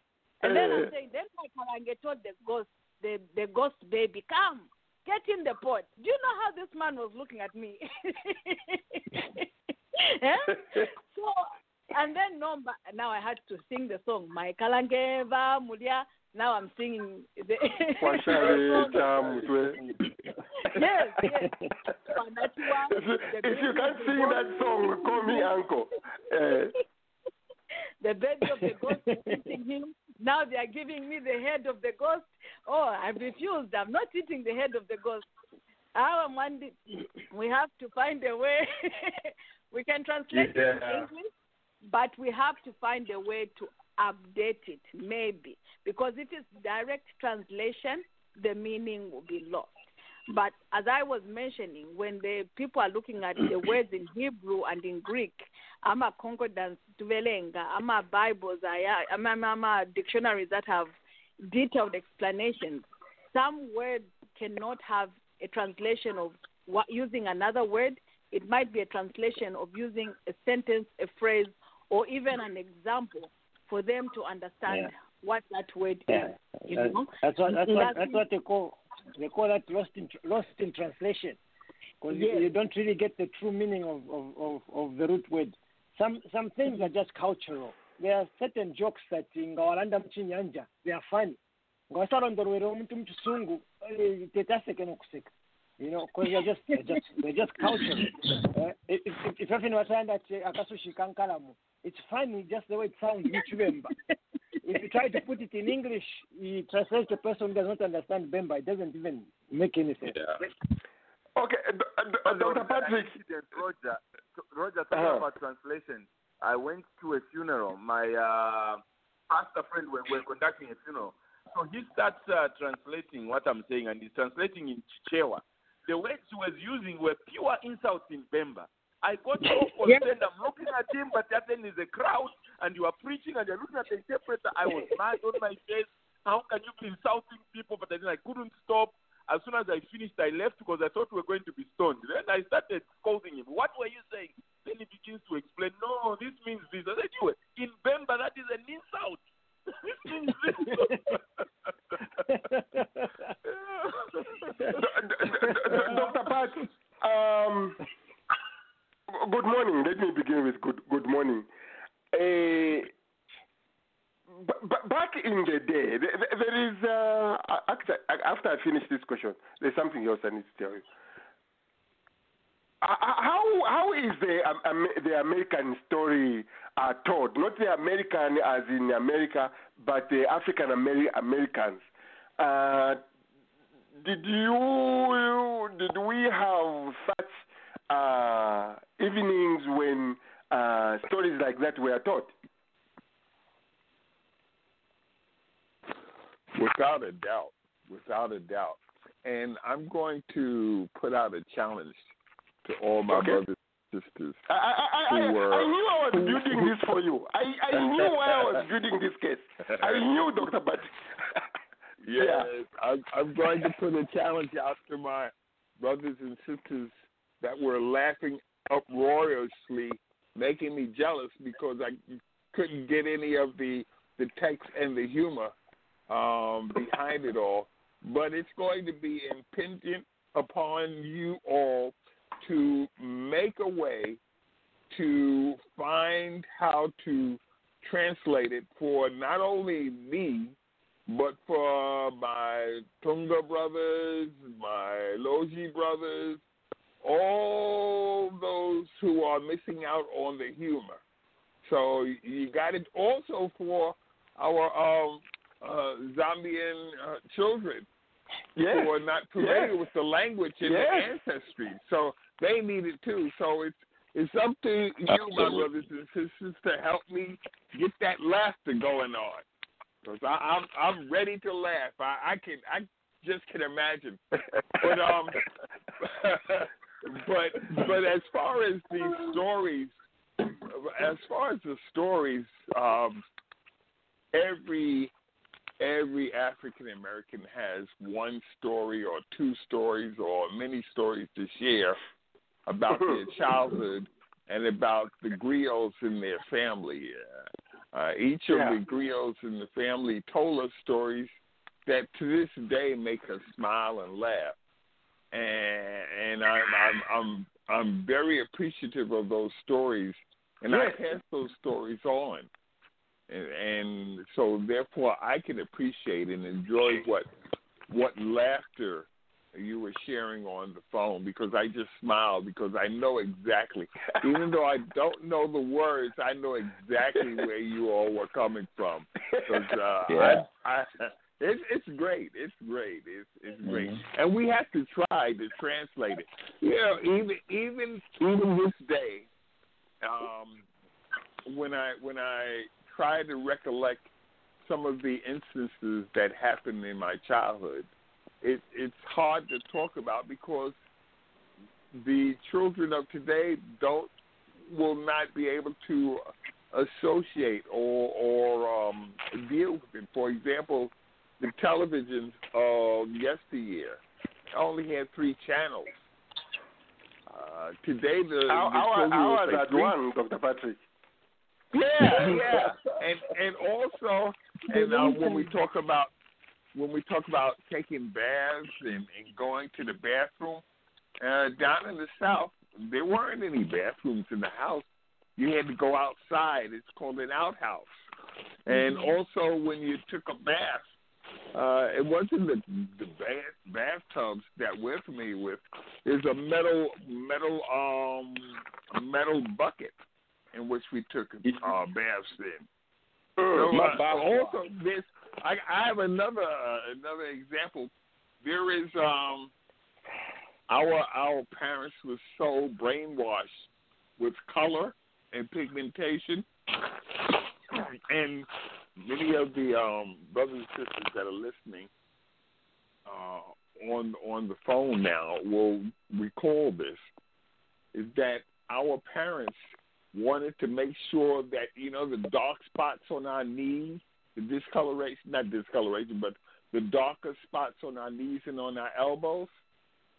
Speaker 5: And then I'm saying, then my kalange told the ghost, the, the ghost baby, come, get in the pot. Do you know how this man was looking at me? Eh? So, and then no, now I had to sing the song, my kalange va mulia. Now I'm singing the
Speaker 1: Washale cha mutwe.
Speaker 5: Yes, yes.
Speaker 1: If you, if you can't sing that song, call me uncle. Uh,
Speaker 5: the baby of the ghost is eating him. Now they are giving me the head of the ghost. Oh, I've refused. I'm not eating the head of the ghost. Our Monday, we have to find a way. We can translate it
Speaker 7: Yeah.
Speaker 5: in English, but we have to find a way to update it, maybe. Because if it's direct translation, the meaning will be lost. But as I was mentioning, when the people are looking at the words in Hebrew and in Greek, ama concordance tuvelenga, ama Bibles, ama, ama dictionaries that have detailed explanations, some words cannot have a translation of what, using another word. It might be a translation of using a sentence, a phrase, or even an example for them to understand
Speaker 6: Yeah.
Speaker 5: what that word
Speaker 6: Yeah,
Speaker 5: is. You
Speaker 6: that-
Speaker 5: know?
Speaker 6: that's what that's what
Speaker 5: That's-
Speaker 6: what they call they call that lost in lost in translation because
Speaker 5: Yes.
Speaker 6: you, you don't really get the true meaning of, of, of, of the root word. Some some things are just cultural. There are certain jokes that in ngawalanda mchinyanja they are funny. Ngawasalondolwera omuntu mukisungu eh, tetaseke nokuseka. You know, because they're just they're just they're just cultural. Uh, if if if even watanda akasushi kankalamu, it's funny just the way it sounds. Muchibemba. if you try to put it in English, you translate the person who does not understand Bemba. It doesn't even make any sense.
Speaker 1: okay, D- D- Dr. Patrick.
Speaker 9: Incident, Roger, Roger, talking
Speaker 1: Uh-huh.
Speaker 9: about translation. I went to a funeral. My uh, pastor friend were, were conducting a funeral. So he starts uh, translating what I'm saying, and he's translating in Chichewa. The words he was using were pure insults in Bemba. I got so concerned. I'm looking at him, but that then there's a crowd, and you are preaching, and you're looking at the interpreter. I was mad on my face. How can you be insulting people? But then I couldn't stop. As soon as I finished, I left because I thought we were going to be stoned. Then I started scolding him. What were you saying? Then he begins to explain. No, this means this. I said, you in Bemba, that is an insult.
Speaker 1: Dr. Pat, um, good morning. Let me begin with good good morning. Uh, b- b- back in the day, th- th- there is uh, after, after I finish this question, there's something else I need to tell you. How how is the um, the American story uh, told? Not the American as in America, but the African Ameri- Americans. Uh, did you did we have such uh, evenings when uh, stories like that were taught?
Speaker 10: Without a doubt, without a doubt. And I'm going to put out a challenge to all my
Speaker 1: Okay.
Speaker 10: brothers and sisters.
Speaker 1: I, I, I,
Speaker 10: Who were-
Speaker 1: I knew I was
Speaker 10: who-
Speaker 1: building this for you. I, I knew why I was building this case. I knew, Dr. Pat.
Speaker 10: Yes, I'm, I'm going to put a challenge out to my brothers and sisters that were laughing uproariously, making me jealous because I couldn't get any of the the text and the humor um, behind it all. But it's going to be impingent upon you all to make a way to find how to translate it for not only me, but for my Tonga brothers, my Lozi brothers, all those who are missing out on the humor. So you got it also for our um, uh, Zambian uh, children
Speaker 1: Yes.
Speaker 10: who are not familiar
Speaker 1: Yes.
Speaker 10: with the language and
Speaker 1: Yes.
Speaker 10: the ancestry. So they need it too. So it's it's up to you, my brothers and sisters, to help me get that laughter going on. Because I'm I'm ready to laugh. I, I can I just can imagine. But um, but but as far as the stories, as far as the stories, um, every every African American has one story or two stories or many stories to share about their childhood and about the griots in their family. Uh, each of
Speaker 1: Yeah.
Speaker 10: the griots in the family told us stories that to this day make us smile and laugh. And and I'm I'm I'm I'm very appreciative of those stories, and I pass those stories on and, and so therefore I can appreciate and enjoy what what laughter you were sharing on the phone because I just smiled because I know exactly, even though I don't know the words, I know exactly where you all were coming from. 'Cause, uh,
Speaker 2: Yeah.
Speaker 10: I, I, it's it's great. It's great. It's it's great,
Speaker 2: Mhm.
Speaker 10: and we have to try to translate it. You know, even even even this day, um, when I when I try to recollect some of the instances that happened in my childhood, it it's hard to talk about because the children of today don't will not be able to associate or or um, deal with it. For example, the television of yesteryear only had three channels. Uh, today, the,
Speaker 1: How,
Speaker 10: the
Speaker 1: how,
Speaker 10: children
Speaker 1: how was that
Speaker 10: three
Speaker 1: one, Dr. Patrick?
Speaker 10: yeah, yeah, and and also, and uh, when we talk about when we talk about taking baths and, and going to the bathroom, uh, down in the south, there weren't any bathrooms in the house. You had to go outside. It's called an outhouse. And also, when you took a bath, uh, it wasn't the the bath, bathtubs that we're familiar with. There's a metal metal um metal bucket in which we took uh, baths in. So, uh, also, this I, I have another uh, another example. There is um our our parents were so brainwashed with color and pigmentation, and many of the um, brothers and sisters that are listening uh, on on the phone now will recall this. Is that our parents wanted to make sure that you know the dark spots on our knees, the discoloration, not discoloration, but the darker spots on our knees and on our elbows.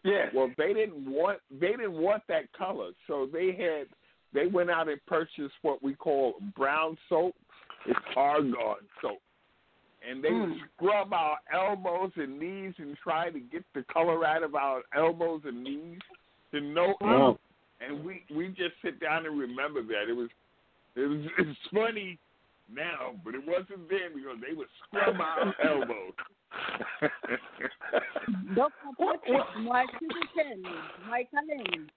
Speaker 1: Yeah.
Speaker 10: Well, they didn't want they didn't want that color, so they had they went out and purchased what we call brown soap. It's argon soap, and they
Speaker 5: Mm.
Speaker 10: scrub our elbows and knees and try to get the color out of our elbows and knees to no
Speaker 4: Wow.
Speaker 10: end. And we we just sit down and remember that it was it was it's funny now, but it wasn't then because they would scrub our elbows.
Speaker 5: Dr. Patrick Mwachibuteni, Mwaikaleni.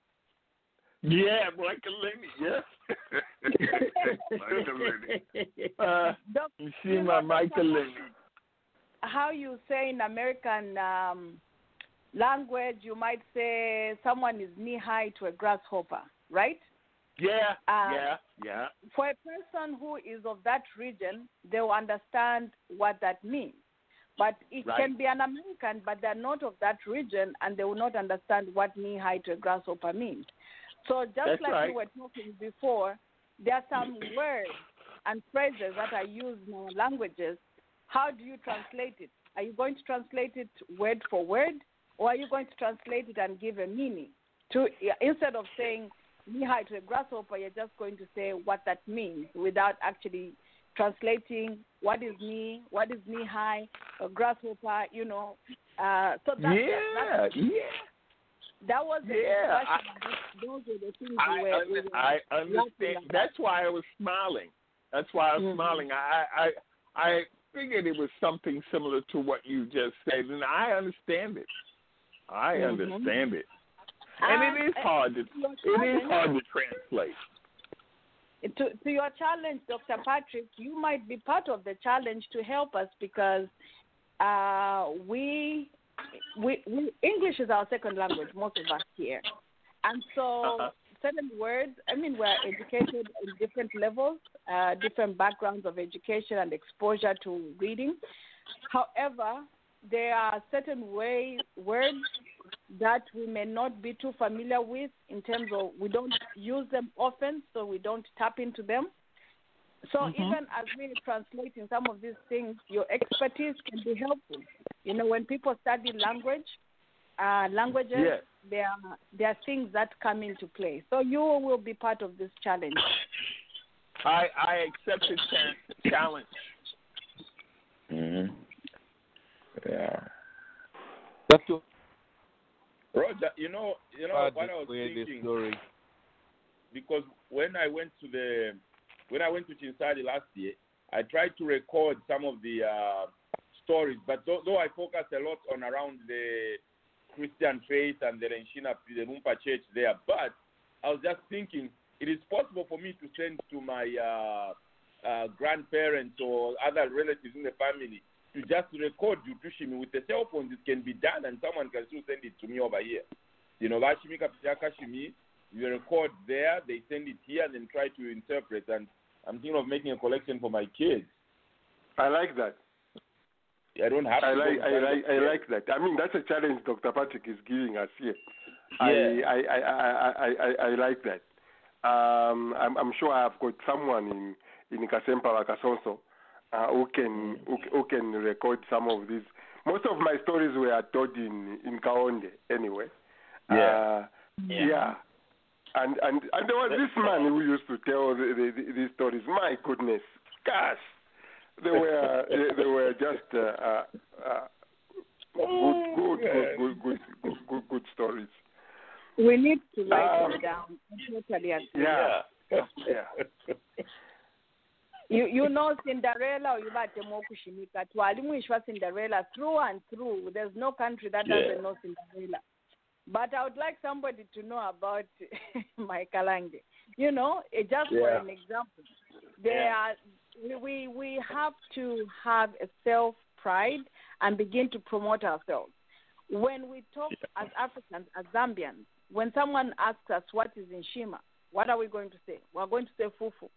Speaker 10: yeah, Michael Lenny, yes. Michael Lenny. Uh,
Speaker 5: Doc,
Speaker 10: Shima Michael Lenny.
Speaker 5: how you say in American um, language, you might say someone is knee high to a grasshopper, right?
Speaker 10: Yeah,
Speaker 5: Uh,
Speaker 10: yeah, yeah.
Speaker 5: For a person who is of that region, they will understand what that means. But it
Speaker 10: Right.
Speaker 5: can be an American, but they're not of that region, and they will not understand what knee high to a grasshopper means. So just
Speaker 10: That's
Speaker 5: like
Speaker 10: right.
Speaker 5: we were talking before, there are some words and phrases that are used in our languages. How do you translate it? Are you going to translate it word for word, or are you going to translate it and give a meaning? To instead of saying knee high to a grasshopper, you're just going to say what that means without actually translating what is knee, what is knee high, a grasshopper, you know. Uh, so that,
Speaker 10: yeah,
Speaker 5: that,
Speaker 10: yeah.
Speaker 5: that was the
Speaker 10: Yeah,
Speaker 5: discussion. Those were the things
Speaker 10: I,
Speaker 5: we were,
Speaker 10: under,
Speaker 5: were
Speaker 10: I understand.
Speaker 5: about.
Speaker 10: That's why I was smiling. That's why I was
Speaker 5: Mhm.
Speaker 10: smiling. I, I, I figured it was something similar to what you just said, and I understand it. I
Speaker 5: Mhm.
Speaker 10: understand it, and
Speaker 5: Um,
Speaker 10: it is hard to it is hard to translate.
Speaker 5: to, to your challenge, Dr. Patrick, you might be part of the challenge to help us because uh, we, we, we English is our second language, most of us here, and so
Speaker 10: Uh-huh.
Speaker 5: certain words. I mean, we're educated in different levels, uh, different backgrounds of education and exposure to reading. However, there are certain way words that we may not be too familiar with in terms of we don't use them often, so we don't tap into them. So
Speaker 10: Mhm.
Speaker 5: even as we're translating some of these things, your expertise can be helpful. You know, when people study language, uh, languages,
Speaker 10: Yes.
Speaker 5: there are there are things that come into play. So you will be part of this challenge.
Speaker 10: I I accept the cha- challenge.
Speaker 4: Mm-hmm.
Speaker 10: Yeah.
Speaker 4: Doctor,
Speaker 7: Roger, you know, you know what I was thinking
Speaker 4: story.
Speaker 7: because when I went to the when I went to Chinsali last year, I tried to record some of the uh, stories, but though, though I focused a lot on around the Christian faith and the Lenshina, the Lumpa church there, but I was just thinking it is possible for me to send to my uh, uh, grandparents or other relatives in the family to just record Jutushimi with the cell phones. It can be done, and someone can still send it to me over here. You know, Vashimi Kapitaka you record there, they send it here, and then try to interpret. And I'm thinking of making a collection for my kids.
Speaker 1: I like that.
Speaker 7: I don't have.
Speaker 1: I like I like I like that. I mean that's a challenge Dr. Patrick is giving us here.
Speaker 7: Yeah.
Speaker 1: I, I, I, I, I, I like that. Um, I'm, I'm sure I've got someone in in Kasempa Kasonso uh, who can who, who, can record some of these. Most of my stories were told in in Kaonde anyway.
Speaker 7: Yeah.
Speaker 1: Uh,
Speaker 7: yeah.
Speaker 1: yeah. And and and there was this man who used to tell the, the, the, these stories. My goodness, gosh, they were they, they were just uh, uh, uh, good, good, good, good, good, good, good, stories.
Speaker 5: We need to write
Speaker 1: um,
Speaker 5: them down. Totally. Yeah.
Speaker 1: yeah. yeah.
Speaker 5: You you know Cinderella uyibate mokushimika twalimwishwa Cinderella through and through. There's no country that
Speaker 7: Yeah.
Speaker 5: doesn't know Cinderella. But I would like somebody to know about my Kalange. You know, eh, just for an example, there
Speaker 7: Yeah.
Speaker 5: are we- we we have to have a self pride and begin to promote ourselves. When we talk as Africans, as Zambians, when someone asks us what is in Shima, what are we going to say? We're going to say fufu.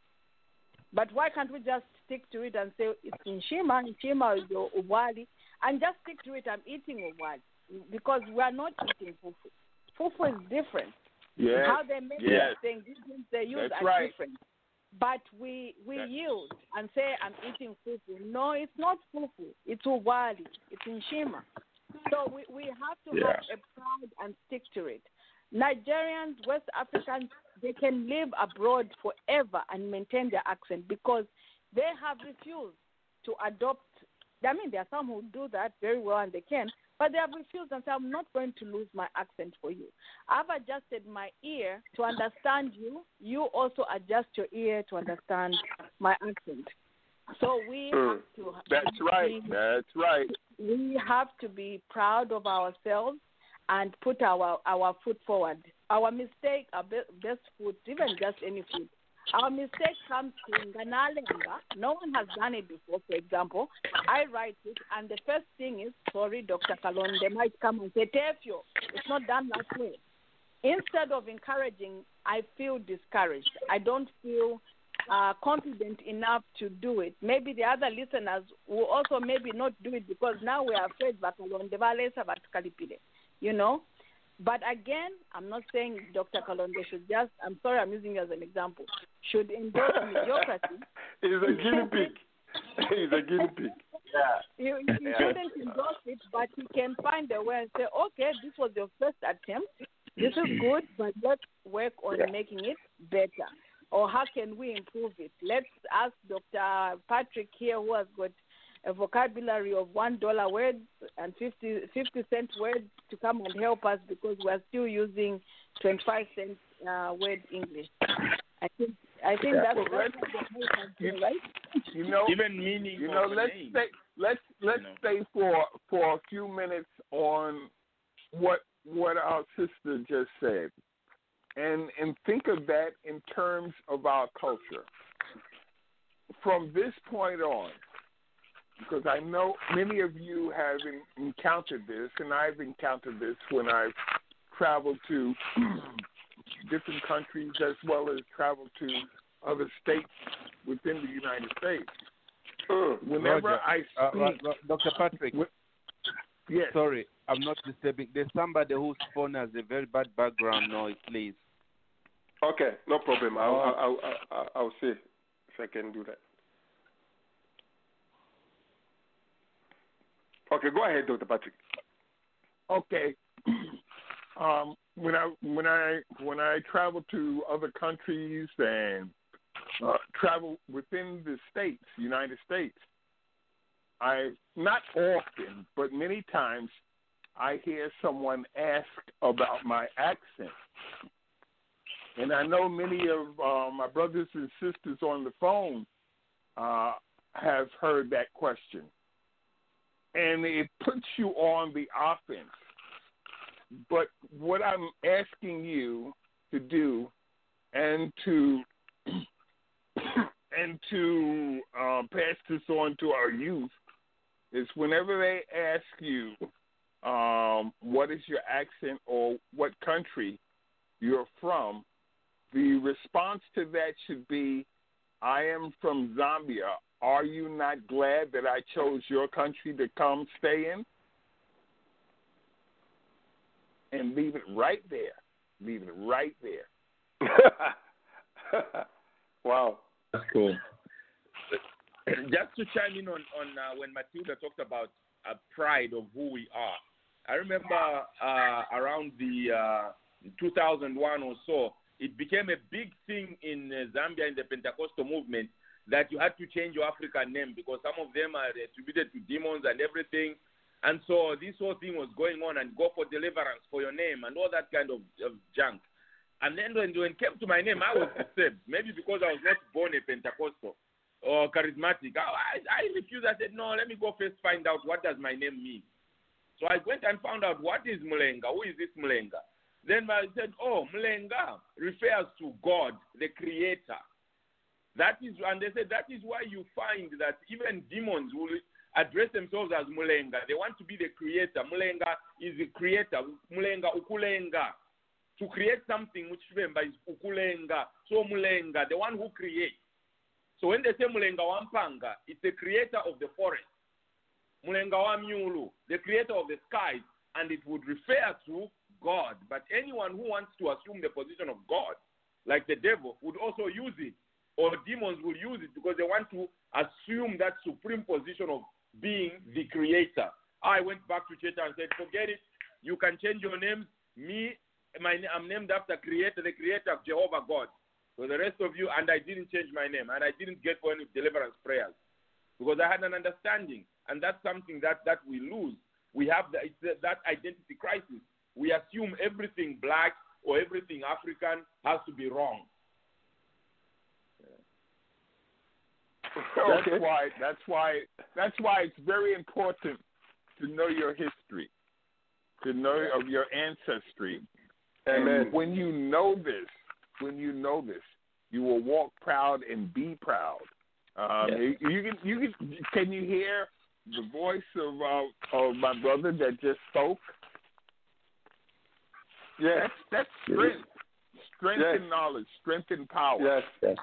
Speaker 5: But why can't we just stick to it and say it's nshima, in Shima is your ubwali, and just stick to it, I'm eating ubwali. Because we are not eating fufu. Fufu is different.
Speaker 10: Yes.
Speaker 5: How they make
Speaker 10: Yes.
Speaker 5: the ingredients they use
Speaker 10: That's
Speaker 5: are
Speaker 10: right.
Speaker 5: different. But we we
Speaker 10: That-
Speaker 5: yield and say I'm eating fufu. No, it's not fufu. It's ubwali. It's nshima. So we, we have to have a pride and stick to it. Nigerians, West Africans, they can live abroad forever and maintain their accent because they have refused to adopt I mean, there are some who do that very well and they can, but they have refused and said, I'm not going to lose my accent for you. I've adjusted my ear to understand you. You also adjust your ear to understand my accent. So we
Speaker 10: Mm.
Speaker 5: have to.
Speaker 10: That's right.
Speaker 5: be-
Speaker 10: That's right.
Speaker 5: we have to be proud of ourselves and put our our foot forward. Our mistake, our be- best foot, even just any foot. Our mistake comes to nganalenga. No one has done it before. For example, I write it, and the first thing is, sorry, Dr. Kalonde, they might come and say, Tefio, it's not done that way. Instead of encouraging, I feel discouraged. I don't feel uh, confident enough to do it. Maybe the other listeners will also maybe not do it because now we are afraid you know. But again, I'm not saying Dr. Kalonde should just, I'm sorry, I'm using you as an example, should endorse mediocrity.
Speaker 1: He's a guinea pig. He's a guinea pig.
Speaker 5: You, you
Speaker 1: Yeah.
Speaker 5: shouldn't endorse it, but you can find a way and say, okay, this was your first attempt. This is good, but let's work on making it better. Or how can we improve it? Let's ask Dr. Patrick here, who has got a vocabulary of one dollar words and 50, 50 cent words to come and help us because we're still using 25 cent uh, word English. I think I think
Speaker 10: Yeah.
Speaker 5: that's,
Speaker 10: Well,
Speaker 5: that's the whole country, right?
Speaker 10: You know,
Speaker 7: Even meaning
Speaker 10: You know, let's
Speaker 7: name.
Speaker 10: stay. Let's let's
Speaker 7: know.
Speaker 10: stay for for a few minutes on what what our sister just said, and and think of that in terms of our culture. From this point on, because I know many of you have en- encountered this, and I've encountered this when I've traveled to different countries as well as traveled to other states within the United States. Whenever
Speaker 4: Roger,
Speaker 10: I
Speaker 4: uh, uh
Speaker 10: speak,
Speaker 4: Ro- Ro- Dr. Patrick.
Speaker 10: Yes.
Speaker 4: Sorry, I'm not disturbing. There's somebody whose phone has a very bad background noise, please.
Speaker 1: Okay, no problem. I'll,
Speaker 4: Oh.
Speaker 1: I'll, I'll, I'll, I'll see if I can do that. Okay, go ahead, Dr. Patrick.
Speaker 10: okay. Um, when I when I when I travel to other countries and uh, travel within the states, United States, I not often, but many times, I hear someone ask about my accent, and I know many of uh, my brothers and sisters on the phone uh, have heard that question, and it puts you on the offense. But what I'm asking you to do, and to and to uh, pass this on to our youth, is whenever they ask you um, what is your accent or what country you're from, the response to that should be, "I am from Zambia. Are you not glad that I chose your country to come stay in?" and leave it right there. Leave it right there.
Speaker 1: wow.
Speaker 7: That's cool. Just to chime in on, on uh, when Matilda talked about uh, pride of who we are. I remember uh, around the uh, 2001 or so, it became a big thing in uh, Zambia in the Pentecostal movement that you had to change your African name because some of them are attributed to demons and everything. And so this whole thing was going on and go for deliverance for your name and all that kind of, of junk. And then when, when it came to my name, I was disturbed. Maybe because I was not born a Pentecostal or charismatic. I, I, I refused. I said, no, let me go first find out what does my name mean. So I went and found out what is Mulenga. Who is this Mulenga? Then I said, oh, Mulenga refers to God, the creator. That is, and they said that is why you find that even demons will address themselves as Mulenga. They want to be the creator. Mulenga is the creator. Mulenga ukulenga. To create something which remember is ukulenga. So Mulenga, the one who creates. So when they say Mulenga Wampanga, it's the creator of the forest. Mulenga Wamyulu, the creator of the skies, and it would refer to God. But anyone who wants to assume the position of God, like the devil, would also use it, or demons will use it because they want to assume that supreme position of being the creator. I went back to church and said, forget it. You can change your names. Me, my, I'm named after creator, the creator of Jehovah God. So the rest of you, and I didn't change my name, and I didn't get for any deliverance prayers. because I had an understanding, and that's something that that we lose. We have the, the, that identity crisis. We assume everything black or everything African has to be wrong.
Speaker 10: That's why. That's why. That's why it's very important to know your history, to know of your ancestry.
Speaker 1: Amen.
Speaker 10: And when you know this, when you know this, you will walk proud and be proud. Um,
Speaker 7: Yes.
Speaker 10: you, you can. You can. Can you hear the voice of uh, of my brother that just spoke?
Speaker 1: Yes.
Speaker 10: That's strength. Strength
Speaker 1: Yes.
Speaker 10: and knowledge. Strength and power.
Speaker 1: Yes. yes.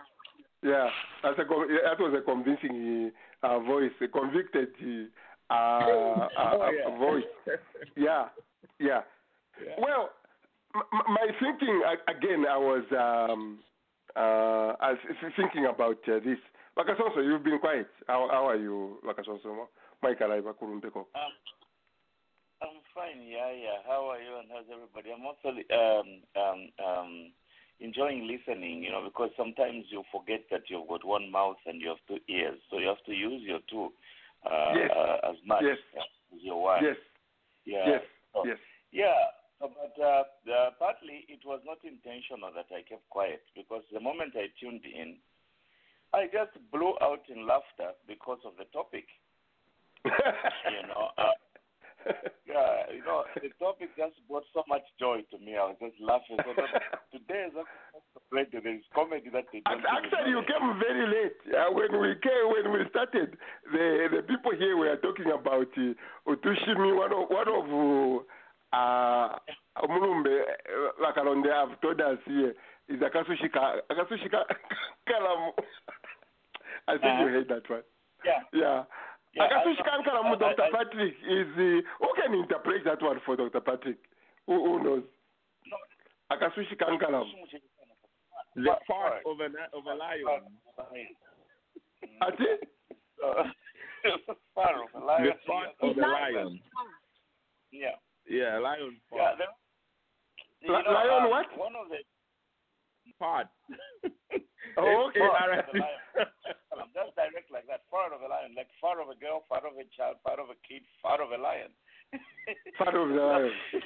Speaker 1: Yeah, that's a, that was a convincing uh, voice, a convicted uh, uh,
Speaker 7: Oh,
Speaker 1: uh,
Speaker 7: yeah.
Speaker 1: voice. Yeah, yeah.
Speaker 7: Yeah.
Speaker 1: Well, m- m- my thinking again, I was um, uh, I was thinking about uh, this. Lakasonso, you've been quiet. How, how are you, Lakasonso? Mike Alaiba Kurumpeko.
Speaker 11: Um, I'm fine. Yeah, yeah. How are you and how's everybody? I'm also um, um, um, enjoying listening, you know, because sometimes you forget that you've got one mouth and you have two ears, so you have to use your two uh,
Speaker 1: Yes.
Speaker 11: uh, as much
Speaker 1: Yes.
Speaker 11: as your one.
Speaker 1: Yes,
Speaker 11: Yeah.
Speaker 1: yes,
Speaker 11: So,
Speaker 1: yes.
Speaker 11: Yeah. so, But uh, uh, partly it was not intentional that I kept quiet because the moment I tuned in, I just blew out in laughter because of the topic. you know, uh, yeah, you know, the topic just brought so much joy to me. I was just laughing. So today is great. There is comedy that they don't.
Speaker 1: Actually, you came very late. Uh, when we came, when we started, the the people here were talking about uh, Otushimi, one of one of uh, Mulumbe, uh, Lakalonde have told us here is Akasushika Akasushika Kalamu. I think you
Speaker 11: Uh-huh.
Speaker 1: heard that one.
Speaker 11: Yeah.
Speaker 1: Yeah.
Speaker 11: Yeah, I
Speaker 1: Akasushika
Speaker 11: know.
Speaker 1: Kalamu,
Speaker 11: I-
Speaker 1: Dr.
Speaker 11: I-
Speaker 1: Patrick is uh, who can interpret that one for Dr. Patrick? Who, who knows? Akasushika Kalamu.
Speaker 7: The part of a of a lion.
Speaker 1: Ati?
Speaker 11: Part of a lion.
Speaker 7: The part of a lion.
Speaker 11: Yeah.
Speaker 7: Yeah, lion
Speaker 11: Yeah.
Speaker 7: part.
Speaker 11: The, you know,
Speaker 1: lion
Speaker 11: uh,
Speaker 1: what?
Speaker 11: One of the
Speaker 7: Part.
Speaker 1: Oh, okay.
Speaker 11: Part of the lion. Just direct like that. Part of a lion, like part of a girl, part of a child, part of a kid, part of a lion.
Speaker 1: Part of the lion.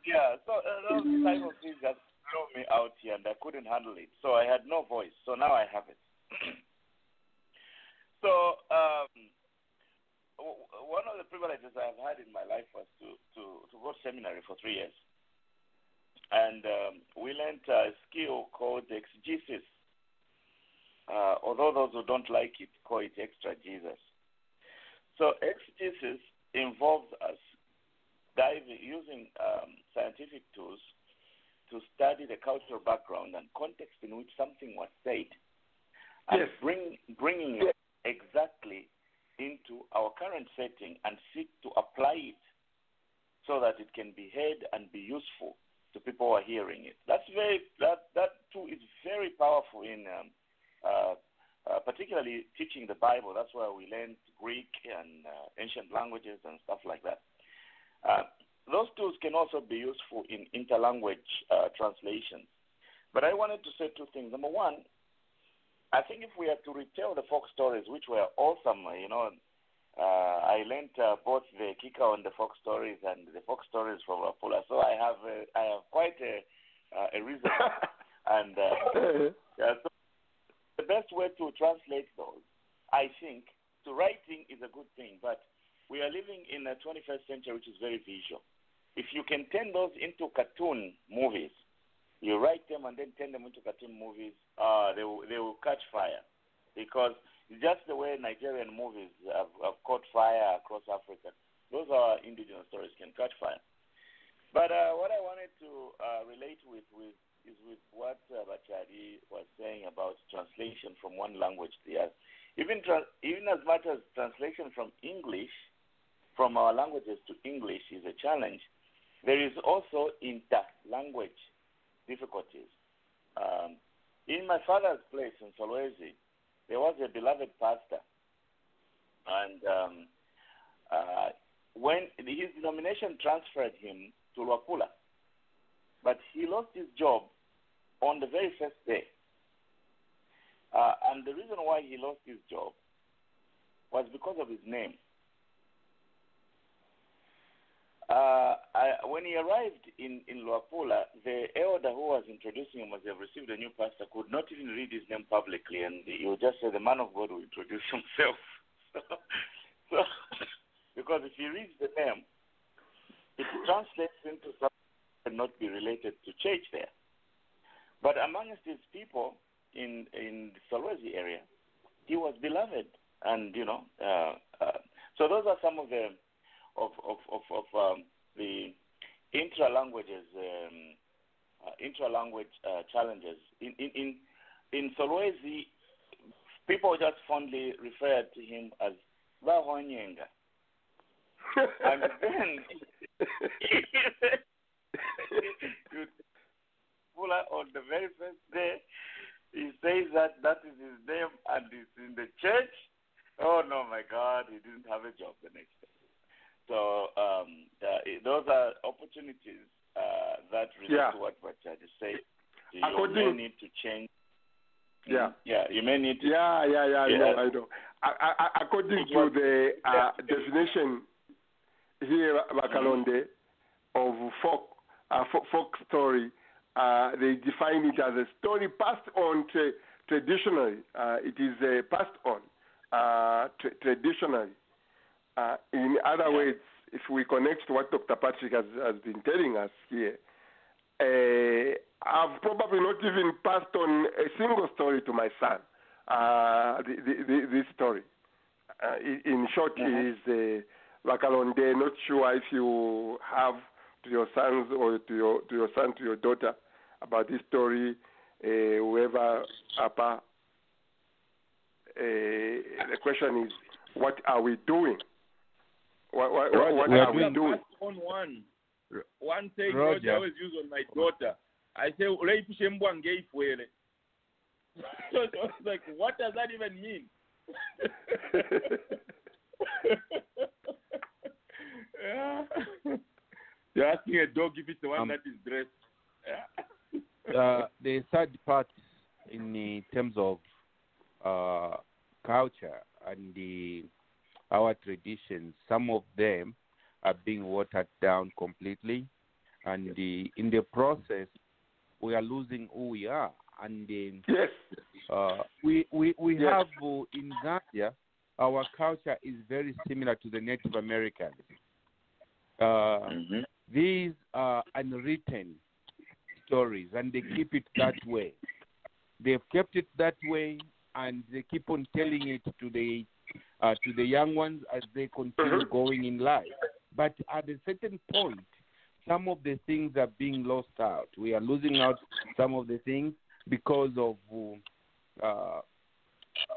Speaker 11: Yeah, so uh, those type of things just blew me out here, and I couldn't handle it. So I had no voice. So now I have it. so um, one of the privileges I've had in my life was to to to go to seminary for three years, and um, we learned a skill called exegesis. Uh, although those who don't like it call it extra Jesus. So exegesis involves us diving using um, scientific tools to study the cultural background and context in which something was said, and
Speaker 1: Yes.
Speaker 11: bring bringing it exactly into our current setting and seek to apply it so that it can be heard and be useful to people who are hearing it. That's very that that too is very powerful in um, uh, uh, particularly teaching the Bible. That's where we learned Greek and uh, ancient languages and stuff like that. Uh, those tools can also be useful in interlanguage uh, translations. But I wanted to say two things. Number one, I think if we are to retell the folk stories, which were awesome, you know, uh, I learned uh, both the Kika and the folk stories and the folk stories from Rapula. So I have uh, I have quite a uh, a reason. and uh, yeah, so the best way to translate those, I think, to writing is a good thing, but we are living in a 21st century which is very visual. If you can turn those into cartoon movies, you write them and then turn them into cartoon movies, uh, they, will, they will catch fire. Because just the way Nigerian movies have, have caught fire across Africa, those are indigenous stories can catch fire. But uh, what I wanted to uh, relate with, with is with what uh, Bachari was saying about translation from one language to the other. Even, tra- even as much as translation from English, from our languages to English is a challenge, there is also inter-language difficulties. Um, in my father's place in Solwezi, there was a beloved pastor, and um, uh, when his denomination transferred him to Luapula, but he lost his job on the very first day. Uh, and the reason why he lost his job was because of his name. Uh, when he arrived in, in Luapula, the elder who was introducing him as they have received a new pastor could not even read his name publicly, and he would just say, The man of God will introduce himself. so, because if he reads the name, it translates into something that cannot be related to church there. But amongst his people in, in the Solwezi area, he was beloved. And, you know, uh, uh, so those are some of the of of of, of um, the intra languages um, uh, intra language uh, challenges in in in, in Solwezi, people just fondly referred to him as Bahonyenga. and then Pula on the very first day, he says that that is his name and it's in the church. Oh no, my God, he didn't have a job the next day. So um, uh, those are opportunities uh, that relate
Speaker 1: Yeah.
Speaker 11: to what what I just said. You may need to change.
Speaker 1: Yeah.
Speaker 11: Yeah, you may need to.
Speaker 1: Yeah, yeah, yeah, I know, I know. I, I, according to the uh, definition here, Bakalonde, of folk, uh, folk, folk story, uh, they define it as a story passed on tra- traditionally. Uh, it is uh, passed on uh, tra- traditionally. Uh, in other words, if we connect to what Dr. Patrick has, has been telling us here, uh, I've probably not even passed on a single story to my son. Uh, the, the, the, this story, uh, in, short, is uh, Bakalonde. Not sure if you have to your sons or to your to your son to your daughter about this story. Uh, whoever Apa. Uh, the question is, what are we doing? What, what, what, what are we doing?
Speaker 7: on one. One thing
Speaker 1: Roger.
Speaker 7: Roger. I always use on my daughter. I say, "Uleipishe mbwa ngeifwele." So I was like, what does that even mean? yeah. You're asking a dog if it's the one
Speaker 4: Um,
Speaker 7: that is dressed. Yeah.
Speaker 4: uh, the third part in the terms of uh, culture and the, our traditions, some of them are being watered down completely, and the, in the process, we are losing who we are. And um,
Speaker 1: yes,
Speaker 4: uh, we we we
Speaker 1: Yes.
Speaker 4: have uh, in Zambia, our culture is very similar to the Native Americans. Uh, These are unwritten stories, and they keep it that way. They've kept it that way, and they keep on telling it to the uh, to the young ones as they continue going in life. But at a certain point, some of the things are being lost out. We are losing out some of the things because of, uh,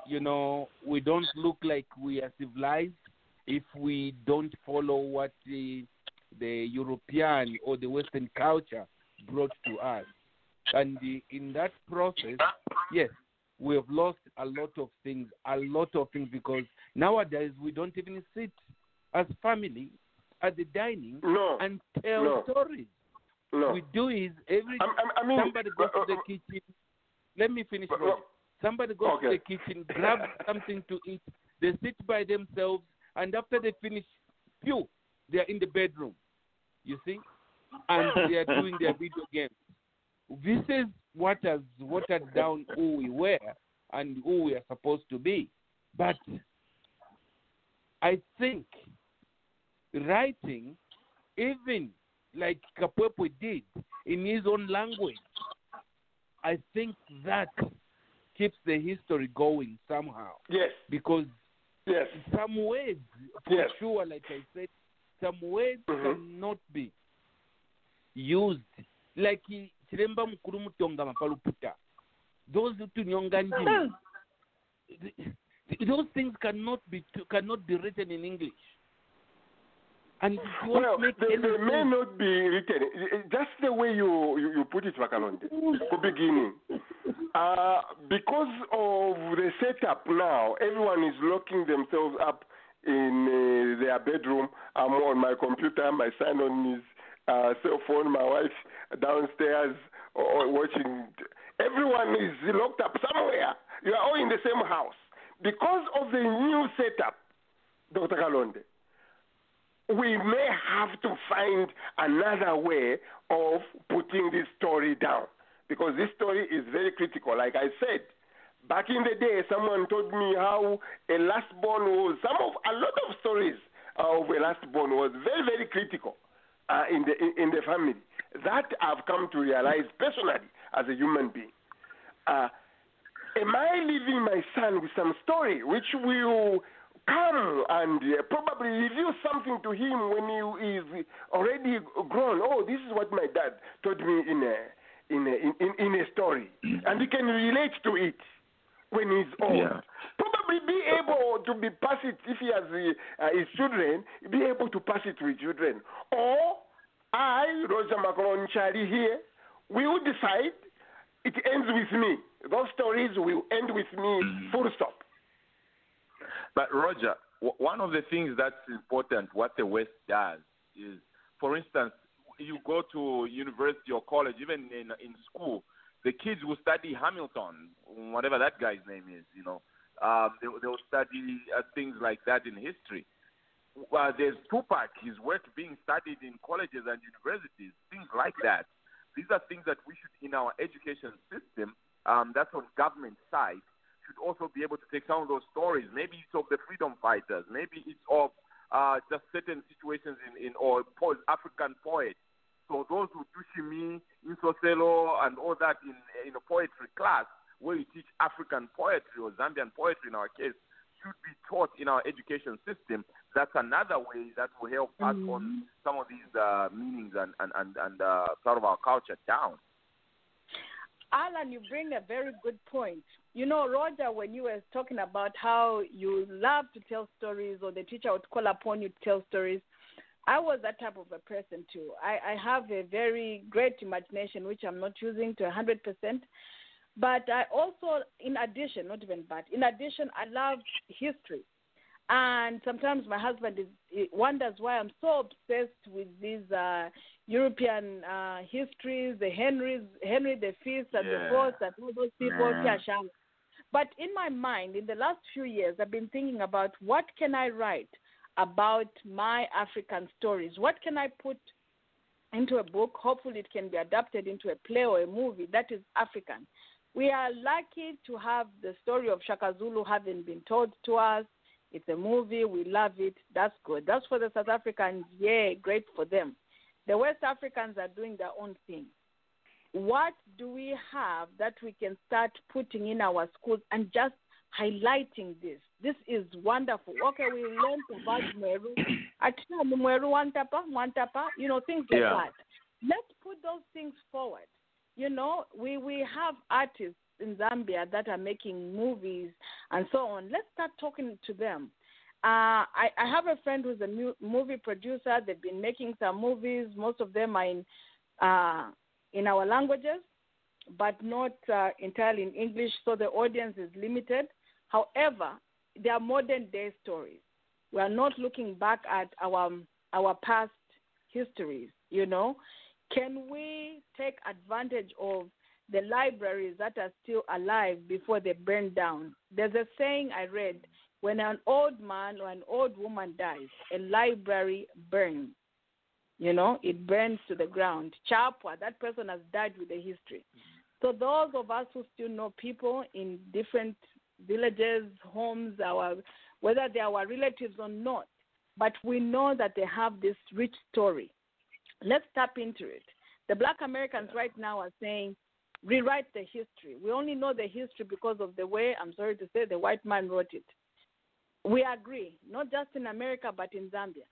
Speaker 4: you know, we don't look like we are civilized if we don't follow what the the European or the Western culture brought to us. And the, in that process, yes, we have lost a lot of things, a lot of things, because nowadays we don't even sit as family at the dining
Speaker 1: No.
Speaker 4: and tell
Speaker 1: No.
Speaker 4: stories.
Speaker 1: No.
Speaker 4: We do is every
Speaker 1: I'm- I mean,
Speaker 4: somebody goes
Speaker 1: uh,
Speaker 4: to the
Speaker 1: uh,
Speaker 4: kitchen. Let me finish. Roger. Somebody goes to the kitchen, grabs something to eat. They sit by themselves, and after they finish, phew, they are in the bedroom. You see, and they are doing their video games. This is what has watered down who we were and who we are supposed to be. But I think writing, even like Kapwepwe did in his own language, I think that keeps the history going somehow.
Speaker 1: Yes.
Speaker 4: Because
Speaker 1: yes.
Speaker 4: some words, for
Speaker 1: Yes.
Speaker 4: sure, like I said, some words
Speaker 1: Mhm.
Speaker 4: cannot be used. Like he- chiremba mukuru mutonga mapaluputa. Those tunyonga ndimi. Th- Those things cannot be cannot be written in English. And if you want
Speaker 1: Well, they, they may not be written. I- the way you, you, you put it, Bakalonde, for beginning. Uh, because of the setup now, everyone is locking themselves up in uh, their bedroom. I'm on my computer, my son on his uh, cell phone, my wife downstairs or, or watching. Everyone is locked up somewhere. You are all in the same house. Because of the new setup, Dr. Kalonde, we may have to find another way of putting this story down because this story is very critical. Like I said, back in the day, someone told me how a last born was. Some of a lot of stories of a last born was very very critical uh, in the in, in the family. That I've come to realize personally as a human being. Uh, am I leaving my son with some story which will come and uh, probably reveal something to him when he is already grown? Oh, this is what my dad told me in a in a, in, in a story, and he can relate to it when he's old.
Speaker 7: Yeah.
Speaker 1: Probably be able to be pass it if he has uh, his children, be able to pass it to his children. Or I, Roger Macron Charlie here, will decide it ends with me. Those stories will end with me, full stop.
Speaker 7: But Roger, w- one of the things that's important, what the West does is, for instance, you go to university or college, even in in school, the kids will study Hamilton, whatever that guy's name is. You know, um, they they'll study uh, things like that in history. Uh, there's Tupac, his work being studied in colleges and universities, things like that. These are things that we should, in our education system, um, that's on government side, should also be able to take some of those stories. Maybe it's of the freedom fighters. Maybe it's of uh, just certain situations in, in or African poets. So those who do shimi, insoselo, and all that in in a poetry class, where you teach African poetry or Zambian poetry in our case, should be taught in our education system. That's another way that will help pass on some of these uh, meanings and and and, and uh, sort of our culture down.
Speaker 5: Alan, you bring a very good point. You know, Roger, when you were talking about how you love to tell stories or the teacher would call upon you to tell stories, I was that type of a person too. I, I have a very great imagination, which I'm not using to 100%. But I also, in addition, not even but, in addition, I love history. And sometimes my husband is, wonders why I'm so obsessed with these uh, European uh, histories, the Henrys, Henry the Fifth and the Fourth, and all those people.
Speaker 12: Yeah.
Speaker 5: But in my mind, in the last few years, I've been thinking about what can I write about my African stories? What can I put into a book? Hopefully, it can be adapted into a play or a movie that is African. We are lucky to have the story of Shaka Zulu having been told to us. It's a movie. We love it. That's good. That's for the South Africans. Yeah, great for them. The West Africans are doing their own thing. What do we have that we can start putting in our schools and just highlighting this? This is wonderful. Okay, we learned about Meru. Meru Wantapa, Wantapa, you know, things like
Speaker 12: Yeah.
Speaker 5: that. Let's put those things forward. You know, we, we have artists in Zambia that are making movies and so on. Let's start talking to them. Uh, I, I have a friend who's a mu- movie producer. They've been making some movies. Most of them are in uh, in our languages, but not uh, entirely in English, so the audience is limited. However, they are modern day stories. We are not looking back at our our past histories. You know, can we take advantage of the libraries that are still alive before they burn down? There's a saying I read: when an old man or an old woman dies, a library burns. You know, it burns to the ground. Chapwa, that person has died with a history. So those of us who still know people in different villages, homes, our whether they are our relatives or not, but we know that they have this rich story. Let's tap into it. The black Americans right now are saying, rewrite the history. We only know the history because of the way, I'm sorry to say, the white man wrote it. We agree, not just in America, but in Zambia.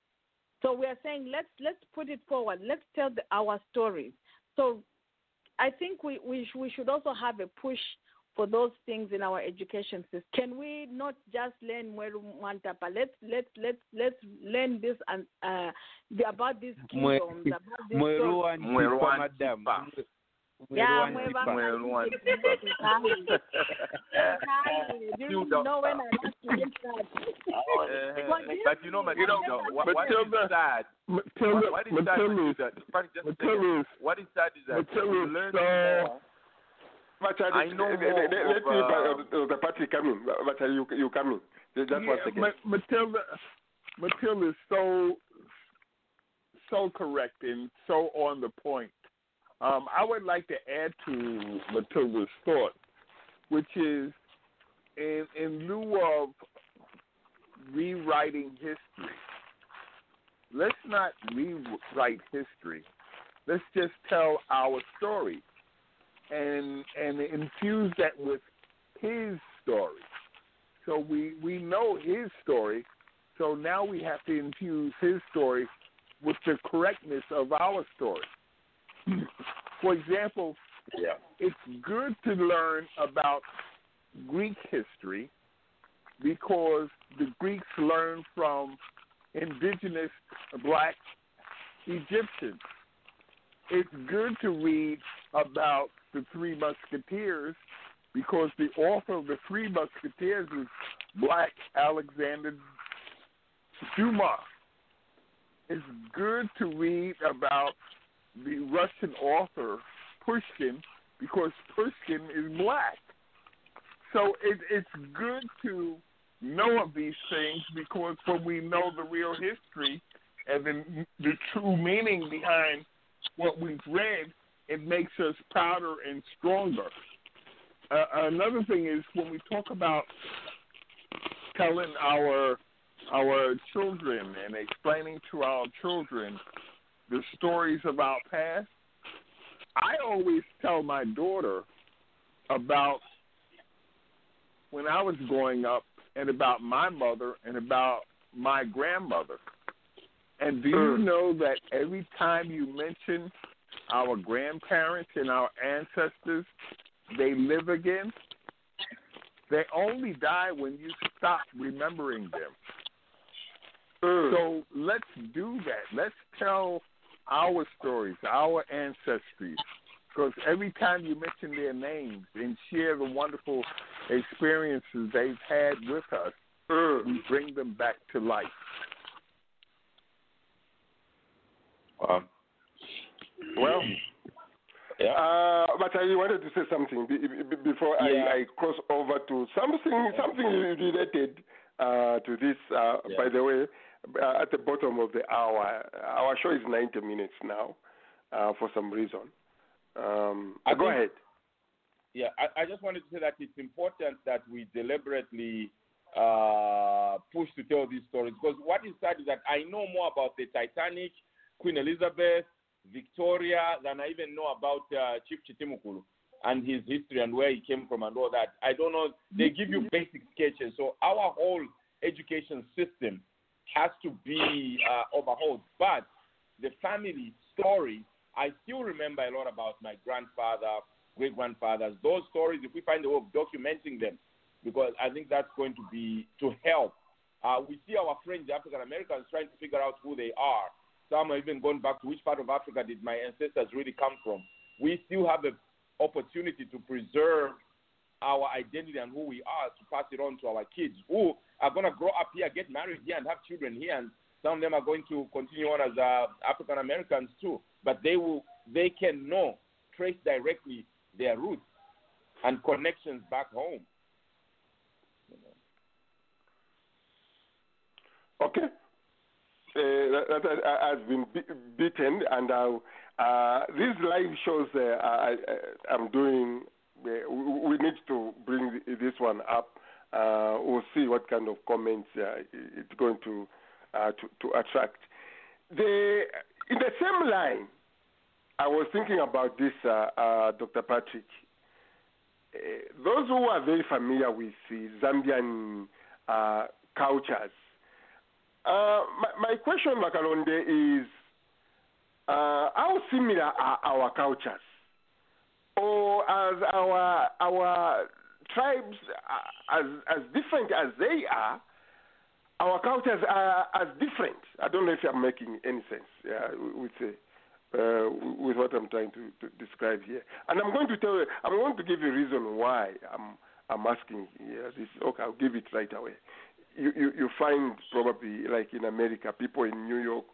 Speaker 5: So we are saying let's let's put it forward. Let's tell the, our stories. So I think we we, sh- we should also have a push for those things in our education system. Can we not just learn Mweru Mwantapa? Let's let's let's let's learn this and uh, the, about these
Speaker 4: Mwe-
Speaker 5: kingdoms, about these
Speaker 4: Mweru
Speaker 5: stories.
Speaker 4: Wantipa, madam.
Speaker 5: Yeah,
Speaker 4: Mweru
Speaker 5: Mweru
Speaker 4: Wantipa.
Speaker 5: Do you know when? But
Speaker 7: you know,
Speaker 5: is-
Speaker 7: Matilda, what, what is
Speaker 10: Matilda-
Speaker 7: sad?
Speaker 10: Matilda-
Speaker 7: what, is sad,
Speaker 10: Matilda-
Speaker 7: Matilda, Frank, just a second.
Speaker 10: Matilda-
Speaker 7: what is sad is that you learn more.
Speaker 1: But uh,
Speaker 7: I know
Speaker 1: let,
Speaker 7: more
Speaker 1: let, let,
Speaker 7: of,
Speaker 1: me,
Speaker 7: uh,
Speaker 1: uh, the party come in. But uh, you you come in. Just one
Speaker 10: Yeah,
Speaker 1: second.
Speaker 10: Matilda, Matilda is so so correct and so on the point. Um, I would like to add to Matilda's thought, which is in in lieu of rewriting history, let's not rewrite history. Let's just tell our story and and infuse that with his story. So we we know his story. So now we have to infuse his story with the correctness of our story. For example,
Speaker 9: Yeah.
Speaker 10: it's good to learn about Greek history because the Greeks learned from indigenous black Egyptians. It's good to read about the Three Musketeers because the author of the Three Musketeers is black Alexander Dumas. It's good to read about the Russian author Pushkin because Pushkin is black. So it, it's good to know of these things because when we know the real history and the, the true meaning behind what we've read, it makes us prouder and stronger. Uh, another thing is when we talk about telling our our children and explaining to our children the stories our past, I always tell my daughter about when I was growing up and about my mother and about my grandmother. And do you mm. know that every time you mention our grandparents and our ancestors, they live again? They only die when you stop remembering them. Mm. So let's do that. Let's tell our stories, our ancestries, because every time you mention their names and share the wonderful experiences they've had with us, we bring them back to life.
Speaker 9: Wow.
Speaker 1: Well, uh, but I wanted to say something be, be, before
Speaker 9: Yeah.
Speaker 1: I, I cross over to something something related uh, to this. Uh,
Speaker 9: Yeah.
Speaker 1: By the way, uh, at the bottom of the hour, our show is 90 minutes now uh, for some reason. Um,
Speaker 7: I
Speaker 1: go
Speaker 7: think-
Speaker 1: ahead.
Speaker 7: Yeah, I, I just wanted to say that it's important that we deliberately uh, push to tell these stories because what is sad is that I know more about the Titanic, Queen Elizabeth, Victoria than I even know about uh, Chief Chitimukulu and his history and where he came from and all that. I don't know. They give you basic sketches. So our whole education system has to be uh, overhauled. But the family stories, I still remember a lot about my grandfather, great grandfathers. Those stories, if we find a way of documenting them, because I think that's going to be to help. Uh, we see our friends, the African Americans, trying to figure out who they are. Some are even going back to which part of Africa did my ancestors really come from. We still have the opportunity to preserve our identity and who we are to pass it on to our kids who are going to grow up here, get married here, and have children here. And some of them are going to continue on as uh, African Americans too. But they will, they can know, trace directly their roots and connections back home.
Speaker 1: Okay. Uh, that, that has been be- beaten, and uh, uh, these live shows uh, I, I'm doing, we need to bring this one up. Uh, we'll see what kind of comments uh, it's going to, uh, to to attract. The in the same line, I was thinking about this, uh, uh, Dr. Patrick. Uh, those who are very familiar with Zambian cultures my, my question, Makalonde, is how similar are our cultures? Or as our our tribes uh, as as different as they are, our cultures are as different. I don't know if I'm making any sense yeah, with uh, uh, with what I'm trying to, to describe here. And I'm going to tell you, I'm going to give you a reason why I'm I'm asking here. This okay, I'll give it right away you, you, you find probably like in America, people in New York,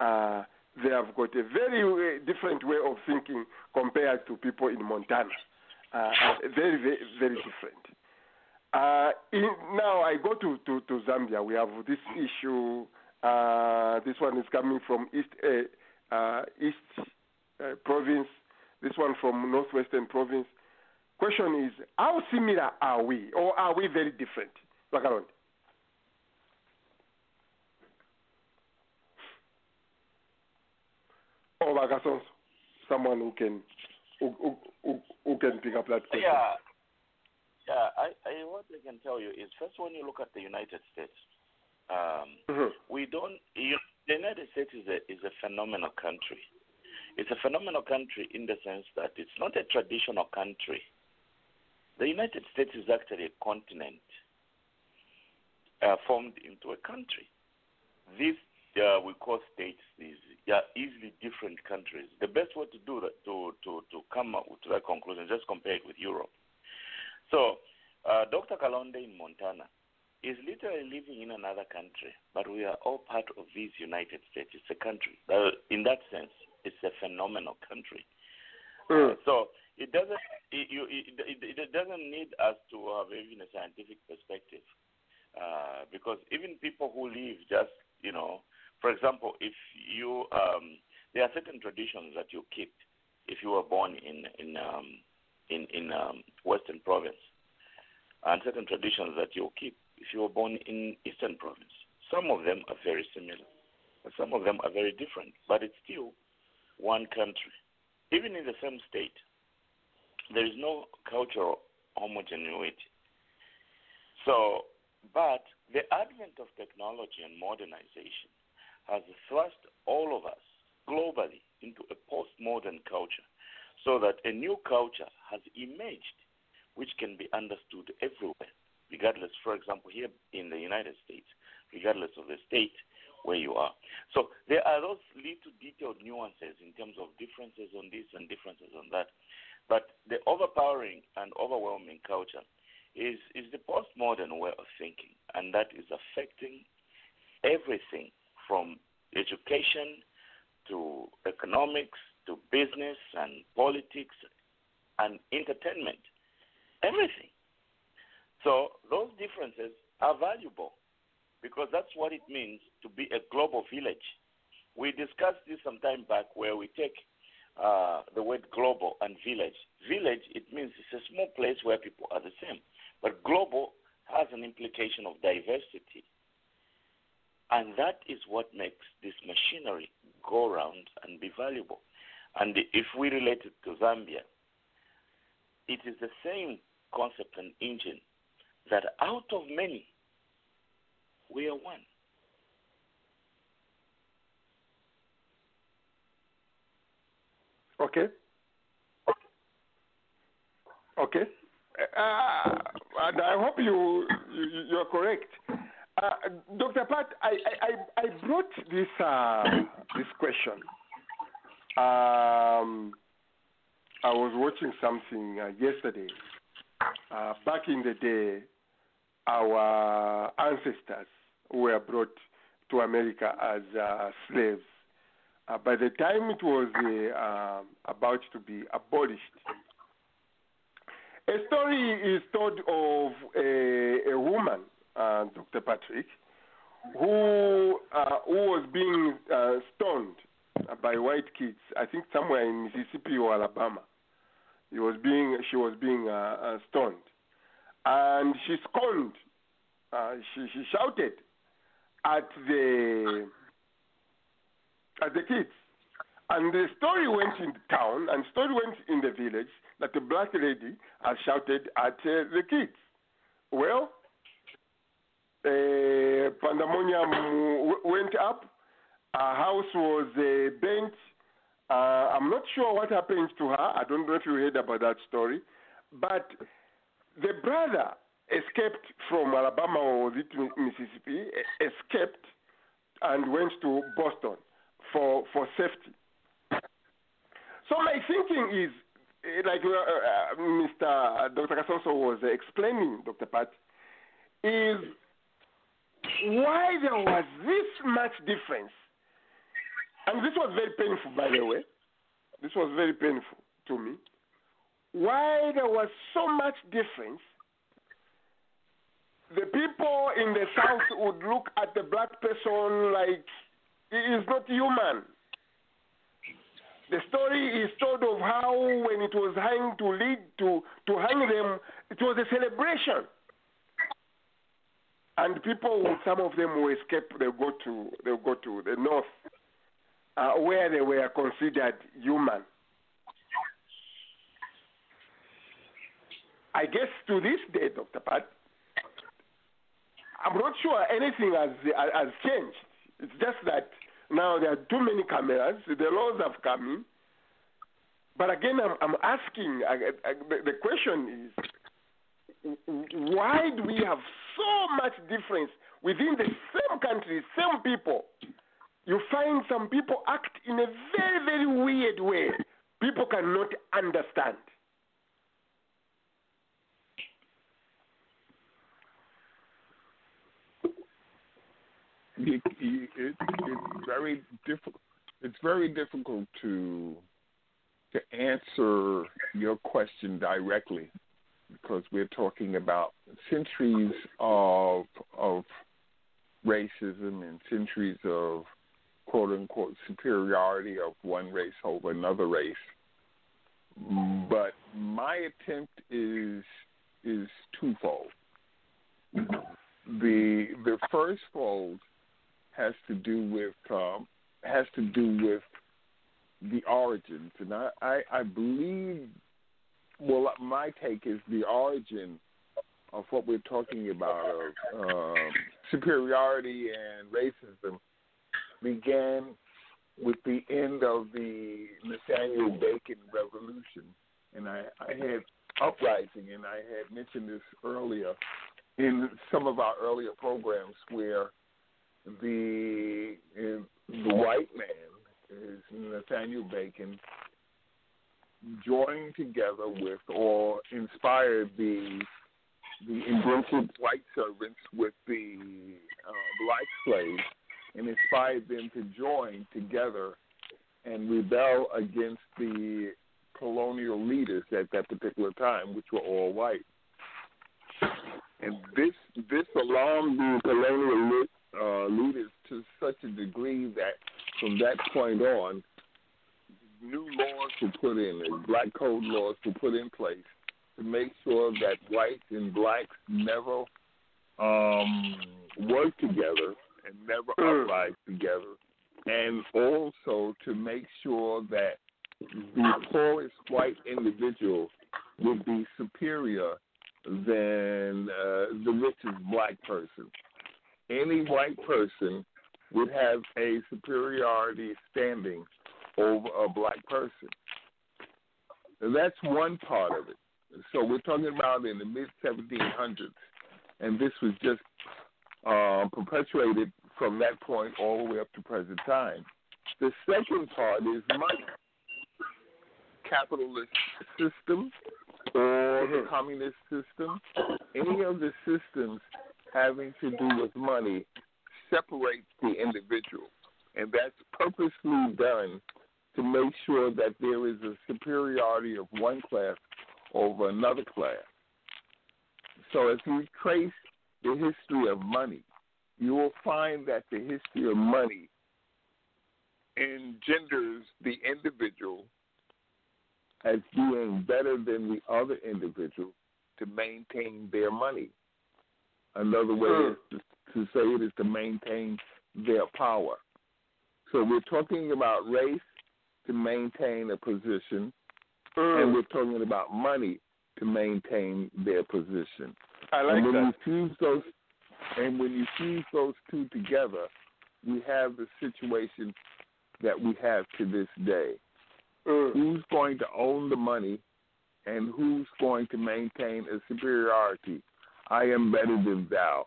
Speaker 1: uh, they have got a very uh, different way of thinking compared to people in Montana. Uh, very, very, very different. Uh, in, now I go to, to, to Zambia. We have this issue Uh, this one is coming from East uh, uh, East uh, Province. This one from Northwestern Province. Question is, how similar are we, or are we very different? Bakaronde. Or Bakasonso, someone who can who, who, who, who can pick up that question.
Speaker 11: Yeah. Yeah, I, I, what I can tell you is first, when you look at the United States, um,
Speaker 1: Mhm.
Speaker 11: we don't. You, the United States is a is a phenomenal country. It's a phenomenal country in the sense that it's not a traditional country. The United States is actually a continent uh, formed into a country. These uh, we call states. These are easily different countries. The best way to do that to to to come up to that conclusion just compare it with Europe. So, uh, Dr. Kalonde in Montana is literally living in another country, but we are all part of this United States. It's a country. Uh, in that sense, it's a phenomenal country. Uh, so it doesn't it, you, it, it, it doesn't need us to have even a scientific perspective, uh, because even people who live just you know, for example, if you um, there are certain traditions that you keep if you were born in in um, in in um, Western Province, and certain traditions that you keep if you were born in Eastern Province. Some of them are very similar, but some of them are very different. But it's still one country. Even in the same state, there is no cultural homogeneity. So, but the advent of technology and modernization has thrust all of us globally into a postmodern culture so that a new culture has emerged which can be understood everywhere, regardless, for example, here in the United States, regardless of the state where you are. So there are those little detailed nuances in terms of differences on this and differences on that. But the overpowering and overwhelming culture is, is the postmodern way of thinking, and that is affecting everything from education to economics to business and politics and entertainment, everything. So those differences are valuable because that's what it means to be a global village. We discussed this some time back where we take uh, the word global and village. Village, it means it's a small place where people are the same. But global has an implication of diversity. And that is what makes this machinery go around and be valuable. And if we relate it to Zambia, it is the same concept and engine that out of many, we are one.
Speaker 1: Okay. Okay. Uh, and I hope you, you you're correct. Uh, Dr. Pat, I, I, I brought this uh, this question. Um, I was watching something uh, yesterday. Uh, back in the day, our ancestors were brought to America as uh, slaves. By the time it was about to be abolished, a story is told of a, a woman, uh, Dr. Patrick, who uh, who was being uh, stoned by white kids. I think somewhere in Mississippi or Alabama. He was being she was being uh, uh, stoned, and she scorned. Uh, she she shouted at the at the kids. And the story went in the town, and story went in the village that the black lady had shouted at the kids. Well, uh, pandemonium went up. Our house was uh, burnt. Uh, I'm not sure what happened to her. I don't know if you heard about that story. But the brother escaped from Alabama or was it Mississippi, escaped and went to Boston for, for safety. So my thinking is, eh, like uh, uh, Mr. Dr. Kasonso was explaining, Dr. Pat, is why there was this much difference. And this was very painful, by the way. This was very painful to me. Why there was so much difference. The people in the south would look at the black person like he is not human. The story is told of how when it was hanged to lead to to hang them, it was a celebration. And people, some of them will escape. They'll go to they'll go to the north, uh, where they were considered human. I guess to this day, Dr. Pat, I'm not sure anything has has changed. It's just that now there are too many cameras. The laws have come in. But again, I'm, I'm asking I, I, the, the question is why do we have so much difference within the same country, same people? You find some people act in a very, very weird way. People cannot understand.
Speaker 10: it, it, it's very difficult. It's very difficult to to answer your question directly because we're talking about centuries of of racism and centuries of quote unquote superiority of one race over another race. But my attempt is is twofold. The the first fold has to do with um, has to do with the origins, and I, I, I believe. Well, my take is the origin of what we're talking about of um, superiority and racism began with the end of the Nathaniel Bacon Revolution, and I, I had uprising, and I had mentioned this earlier in some of our earlier programs where the the white man is Nathaniel Bacon joined together with or inspired the the indentured white servants with the uh, black slaves and inspired them to join together and rebel against the colonial leaders at that particular time, which were all white. And this this alarmed the colonial uh, leaders to such a degree that from that point on, new laws were put in, black code laws were put in place to make sure that whites and blacks never um, work together and never mm. uprise together, and also to make sure that the poorest white individual would be superior than uh, the richest black person any white person would have a superiority standing over a black person. And that's one part of it. So we're talking about in the mid 1700s, and this was just uh, perpetuated from that point all the way up to present time. The second part is money. Capitalist system or the mm-hmm. communist system, any of the systems having to do with money separates the individual. And that's purposely done to make sure that there is a superiority of one class over another class. So if you trace the history of money, you will find that the history of money engenders the individual as doing better than the other individual to maintain their money. Another way mm. to, to say it is to maintain their power. So we're talking about race to maintain a position, mm. and we're talking about money to maintain their position.
Speaker 1: I like
Speaker 10: and when
Speaker 1: that.
Speaker 10: You fuse those, and when you fuse those two together, we have the situation that we have to this day.
Speaker 1: Mm.
Speaker 10: Who's going to own the money, and who's going to maintain a superiority I am better than thou.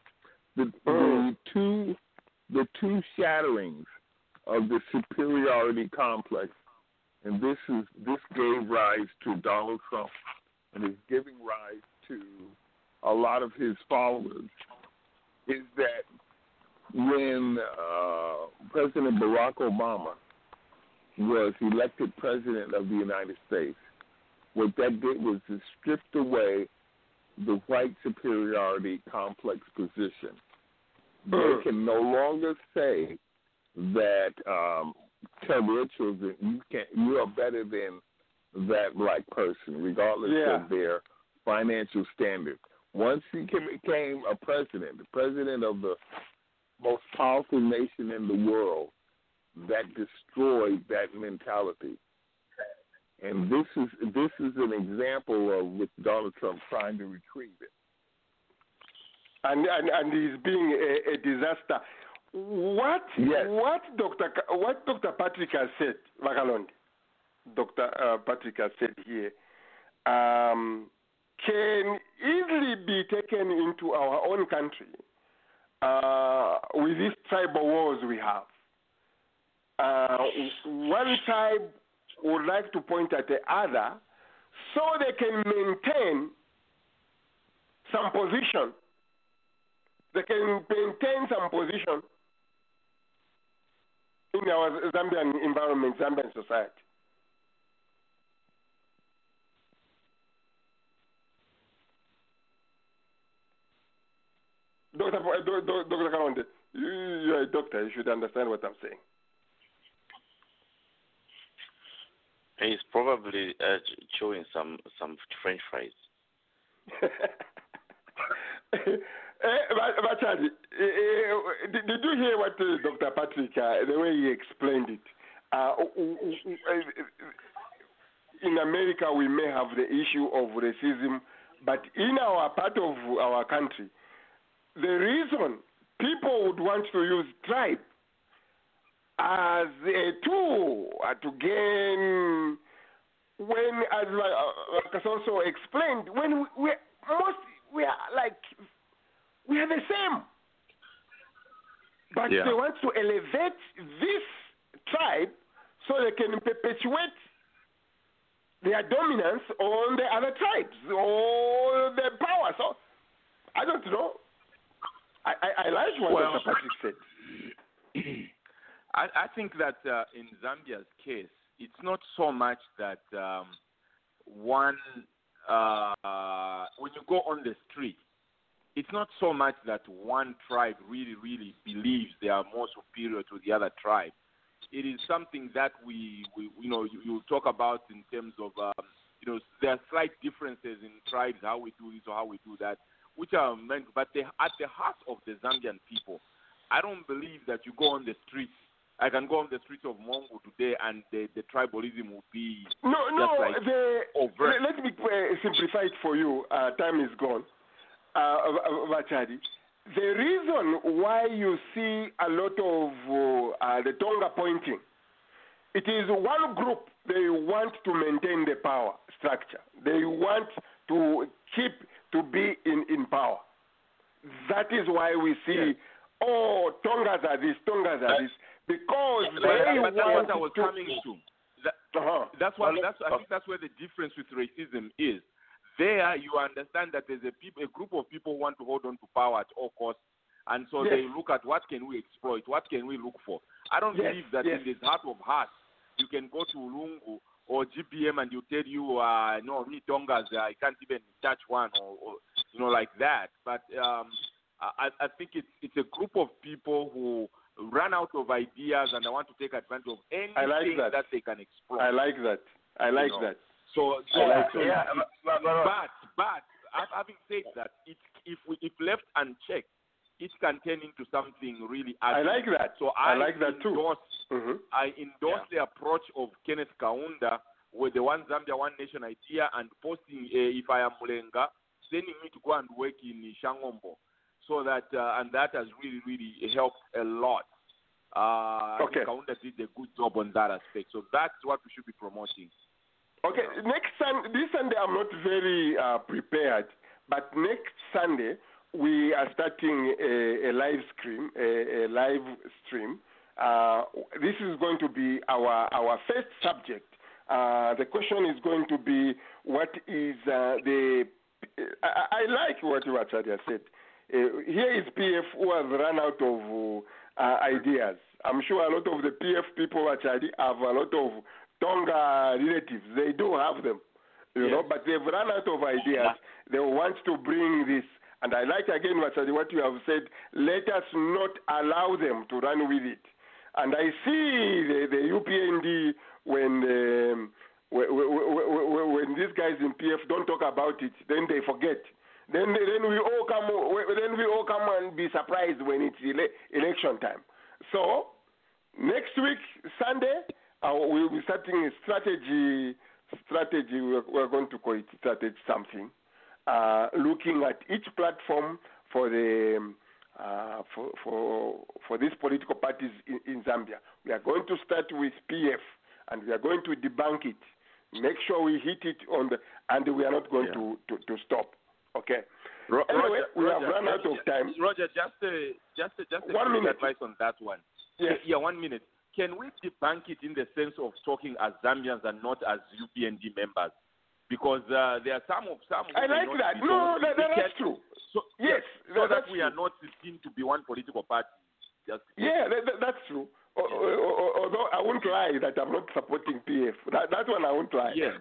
Speaker 10: The, the mm. two the two shatterings of the superiority complex, and this is this gave rise to Donald Trump, and is giving rise to a lot of his followers, is that when uh, President Barack Obama was elected president of the United States, what that did was to strip away the white superiority complex position. they can no longer say that um, tell their children you can you are better than that black person, regardless
Speaker 1: Yeah.
Speaker 10: of their financial standard. Once he became a president, the president of the most powerful nation in the world, that destroyed that mentality. And this is this is an example of with Donald Trump trying to retrieve it.
Speaker 1: and and, and he's being a, a disaster. What
Speaker 10: Yes.
Speaker 1: what Dr. Ka- what Dr. Patrick has said, Vagalonde, Dr. Uh, Patrick has said here, um, can easily be taken into our own country uh, with these tribal wars we have. Uh, one tribe would like to point at the other so they can maintain some position. They can maintain some position in our Zambian environment, Zambian society. Dr. Po- uh, Do- Do- Dr. Kalonde, you, you're a doctor. You should understand what I'm saying.
Speaker 11: He's probably uh, chewing some some French fries.
Speaker 1: Eh, Ba- Bachadi, eh, eh, did, did you hear what uh, Dr. Patrick, uh, the way he explained it? Uh, eh, in America, we may have the issue of racism, but in our part of our country, the reason people would want to use tribe as a tool uh, to gain when as uh, also explained when we, we most we are like we are the same but
Speaker 11: Yeah.
Speaker 1: they want to elevate this tribe so they can perpetuate their dominance on the other tribes or the power so I don't know I, I, I like what
Speaker 7: Well-
Speaker 1: Dr. Patrick said
Speaker 7: I, I think that uh, in Zambia's case, it's not so much that um, one, uh, when you go on the street, it's not so much that one tribe really, really believes they are more superior to the other tribe. It is something that we, we you know, you, you talk about in terms of, um, you know, there are slight differences in tribes, how we do this or how we do that, which are meant, but they, at the heart of the Zambian people, I don't believe that you go on the streets. I can go on the streets of Mongu today, and the, the tribalism will be
Speaker 1: No, no.
Speaker 7: like
Speaker 1: the,
Speaker 7: overt.
Speaker 1: let, me uh, simplify it for you. Uh, time is gone. Uh, Vachadi. The reason why you see a lot of uh, the Tonga pointing, it is one group they want to maintain the power structure. They want to keep to be in, in power. That is why we see, oh, Tongas are this, Tongas are this, because
Speaker 7: But,
Speaker 1: they
Speaker 7: but that's what I was coming to. That,
Speaker 1: Uh-huh.
Speaker 7: That's what that's I think that's where the difference with racism is. There you understand that there's a people a group of people who want to hold on to power at all costs, and so
Speaker 1: Yes.
Speaker 7: they look at what can we exploit, what can we look for. I don't
Speaker 1: Yes,
Speaker 7: believe that
Speaker 1: yes.
Speaker 7: in this heart of hearts you can go to Lungu or GBM and you tell you uh, no me Tongas uh, I can't even touch one or, or you know like that. But um, I, I think it's it's a group of people who run out of ideas and they want to take advantage of anything
Speaker 1: I like that.
Speaker 7: they can exploit.
Speaker 1: I like that. I like
Speaker 7: know.
Speaker 1: that.
Speaker 7: So, so,
Speaker 1: I like that. Yeah,
Speaker 7: but but having said that, it, if we, if left unchecked, it can turn into something really. Ugly.
Speaker 1: I like that.
Speaker 7: So
Speaker 1: I
Speaker 7: I,
Speaker 1: like that too.
Speaker 7: endorse,
Speaker 1: Mhm.
Speaker 7: I endorse the approach of Kenneth Kaunda with the One Zambia One Nation idea and posting uh, if I am Mulenga, sending me to go and work in Shangombo, so that uh, and that has really really helped a lot. Uh, I think
Speaker 1: Okay.
Speaker 7: Kaunda did a good job on that aspect. So that's what we should be promoting.
Speaker 1: Okay, next Sunday, this Sunday I'm not very uh, prepared, but next Sunday we are starting a, a live stream, a, a live stream. Uh, this is going to be our our first subject. Uh, the question is going to be what is uh, the. I, I like what Wachadia said. Uh, here is PF who has run out of uh, ideas. I'm sure a lot of the PF people actually have a lot of Tonga relatives. They do have them, you know, but they've run out of ideas. They want to bring this And I like again what, what you have said. Let us not allow them to run with it. And I see the, the UPND when um, when, when, when these guys in PF don't talk about it, then they forget. Then then we all come then we all come and be surprised when it's ele- election time. So next week Sunday uh, we'll be starting a strategy strategy. We're, we're going to call it strategy something, uh, looking at each platform for the um, uh, for for for these political parties in, in Zambia. We are going to start with PF, and we are going to debunk it. Make sure we hit it on the, and we are not going
Speaker 9: Yeah.
Speaker 1: to, to to stop. Okay.
Speaker 9: Ro-
Speaker 1: Anyway,
Speaker 9: Roger,
Speaker 1: we have
Speaker 9: Roger,
Speaker 1: run out of time.
Speaker 9: Roger, just a, just a, just a
Speaker 1: One minute.
Speaker 9: advice on that one.
Speaker 1: Yes.
Speaker 9: Yeah, one minute. Can we debunk it in the sense of talking as Zambians and not as UPND members? Because uh, there are some of some.
Speaker 1: I like that. No, that, that- that's true.
Speaker 9: So,
Speaker 1: Yes,
Speaker 9: yeah, so
Speaker 1: that-
Speaker 9: we are not seen to be one political party. Just
Speaker 1: Yeah, that, that, that's true. Although I won't lie that I'm not supporting PF. That, that one I won't lie.
Speaker 9: Yeah.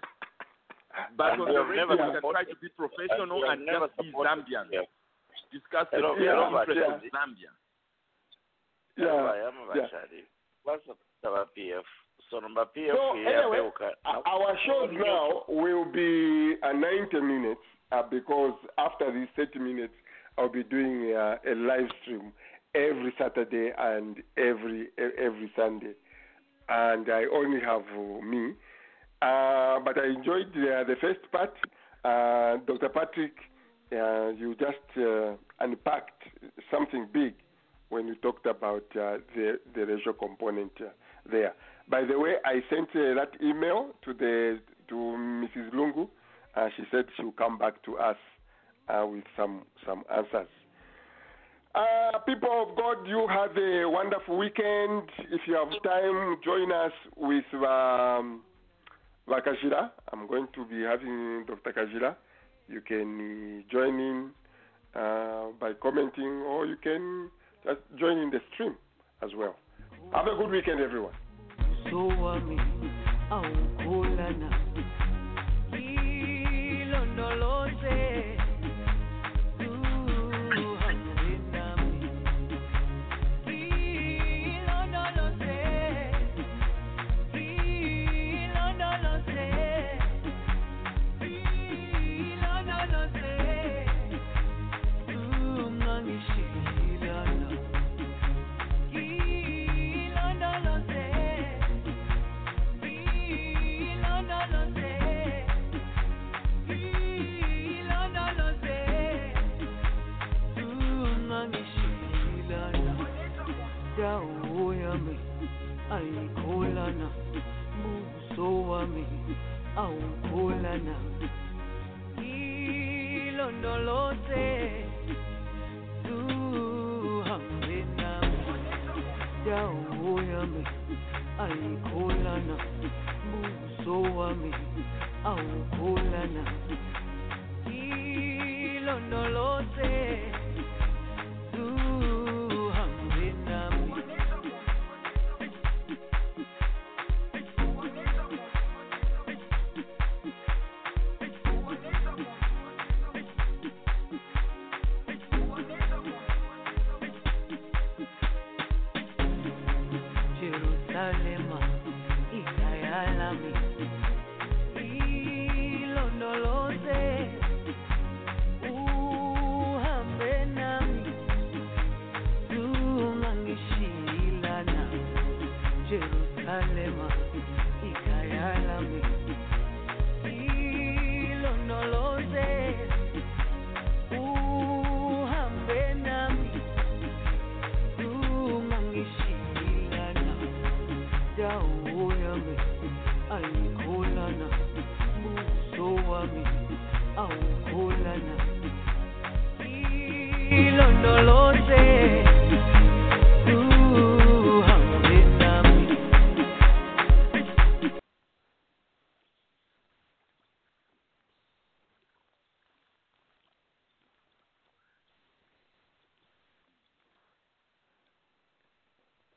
Speaker 9: But
Speaker 11: And
Speaker 9: on the
Speaker 11: have
Speaker 9: radio,
Speaker 11: never
Speaker 9: we can try to be professional
Speaker 11: we have
Speaker 9: and just be Zambian.
Speaker 11: PF.
Speaker 9: Discuss the
Speaker 11: Hello-
Speaker 9: yeah,
Speaker 11: hello,
Speaker 9: interest of Zambia.
Speaker 1: Yeah, yeah.
Speaker 11: bashali basaba PF so number PF
Speaker 1: So anyway, Our shows now will be uh, 90 minutes uh, because after these 30 minutes, I'll be doing uh, a live stream every Saturday and every every Sunday, and I only have uh, me. Uh, but I enjoyed uh, the first part. Uh, Dr. Patrick, uh, you just unpacked something big when you talked about the the racial component there. By the way, I sent that email to the to Mrs. Lungu. She said she will come back to us with some some answers. Uh, people of God, you have a wonderful weekend. If you have time, join us with um, Vakashira. I'm going to be having Dr. Kajira. You can uh, join in uh, by commenting, or you can just join in the stream as well. Have a good weekend, everyone.
Speaker 13: wami awukholana yami ayikholana buso wami awukholana ilondoloze uhambe nami dawo yami ayikholana buso wami awukholana ilondoloze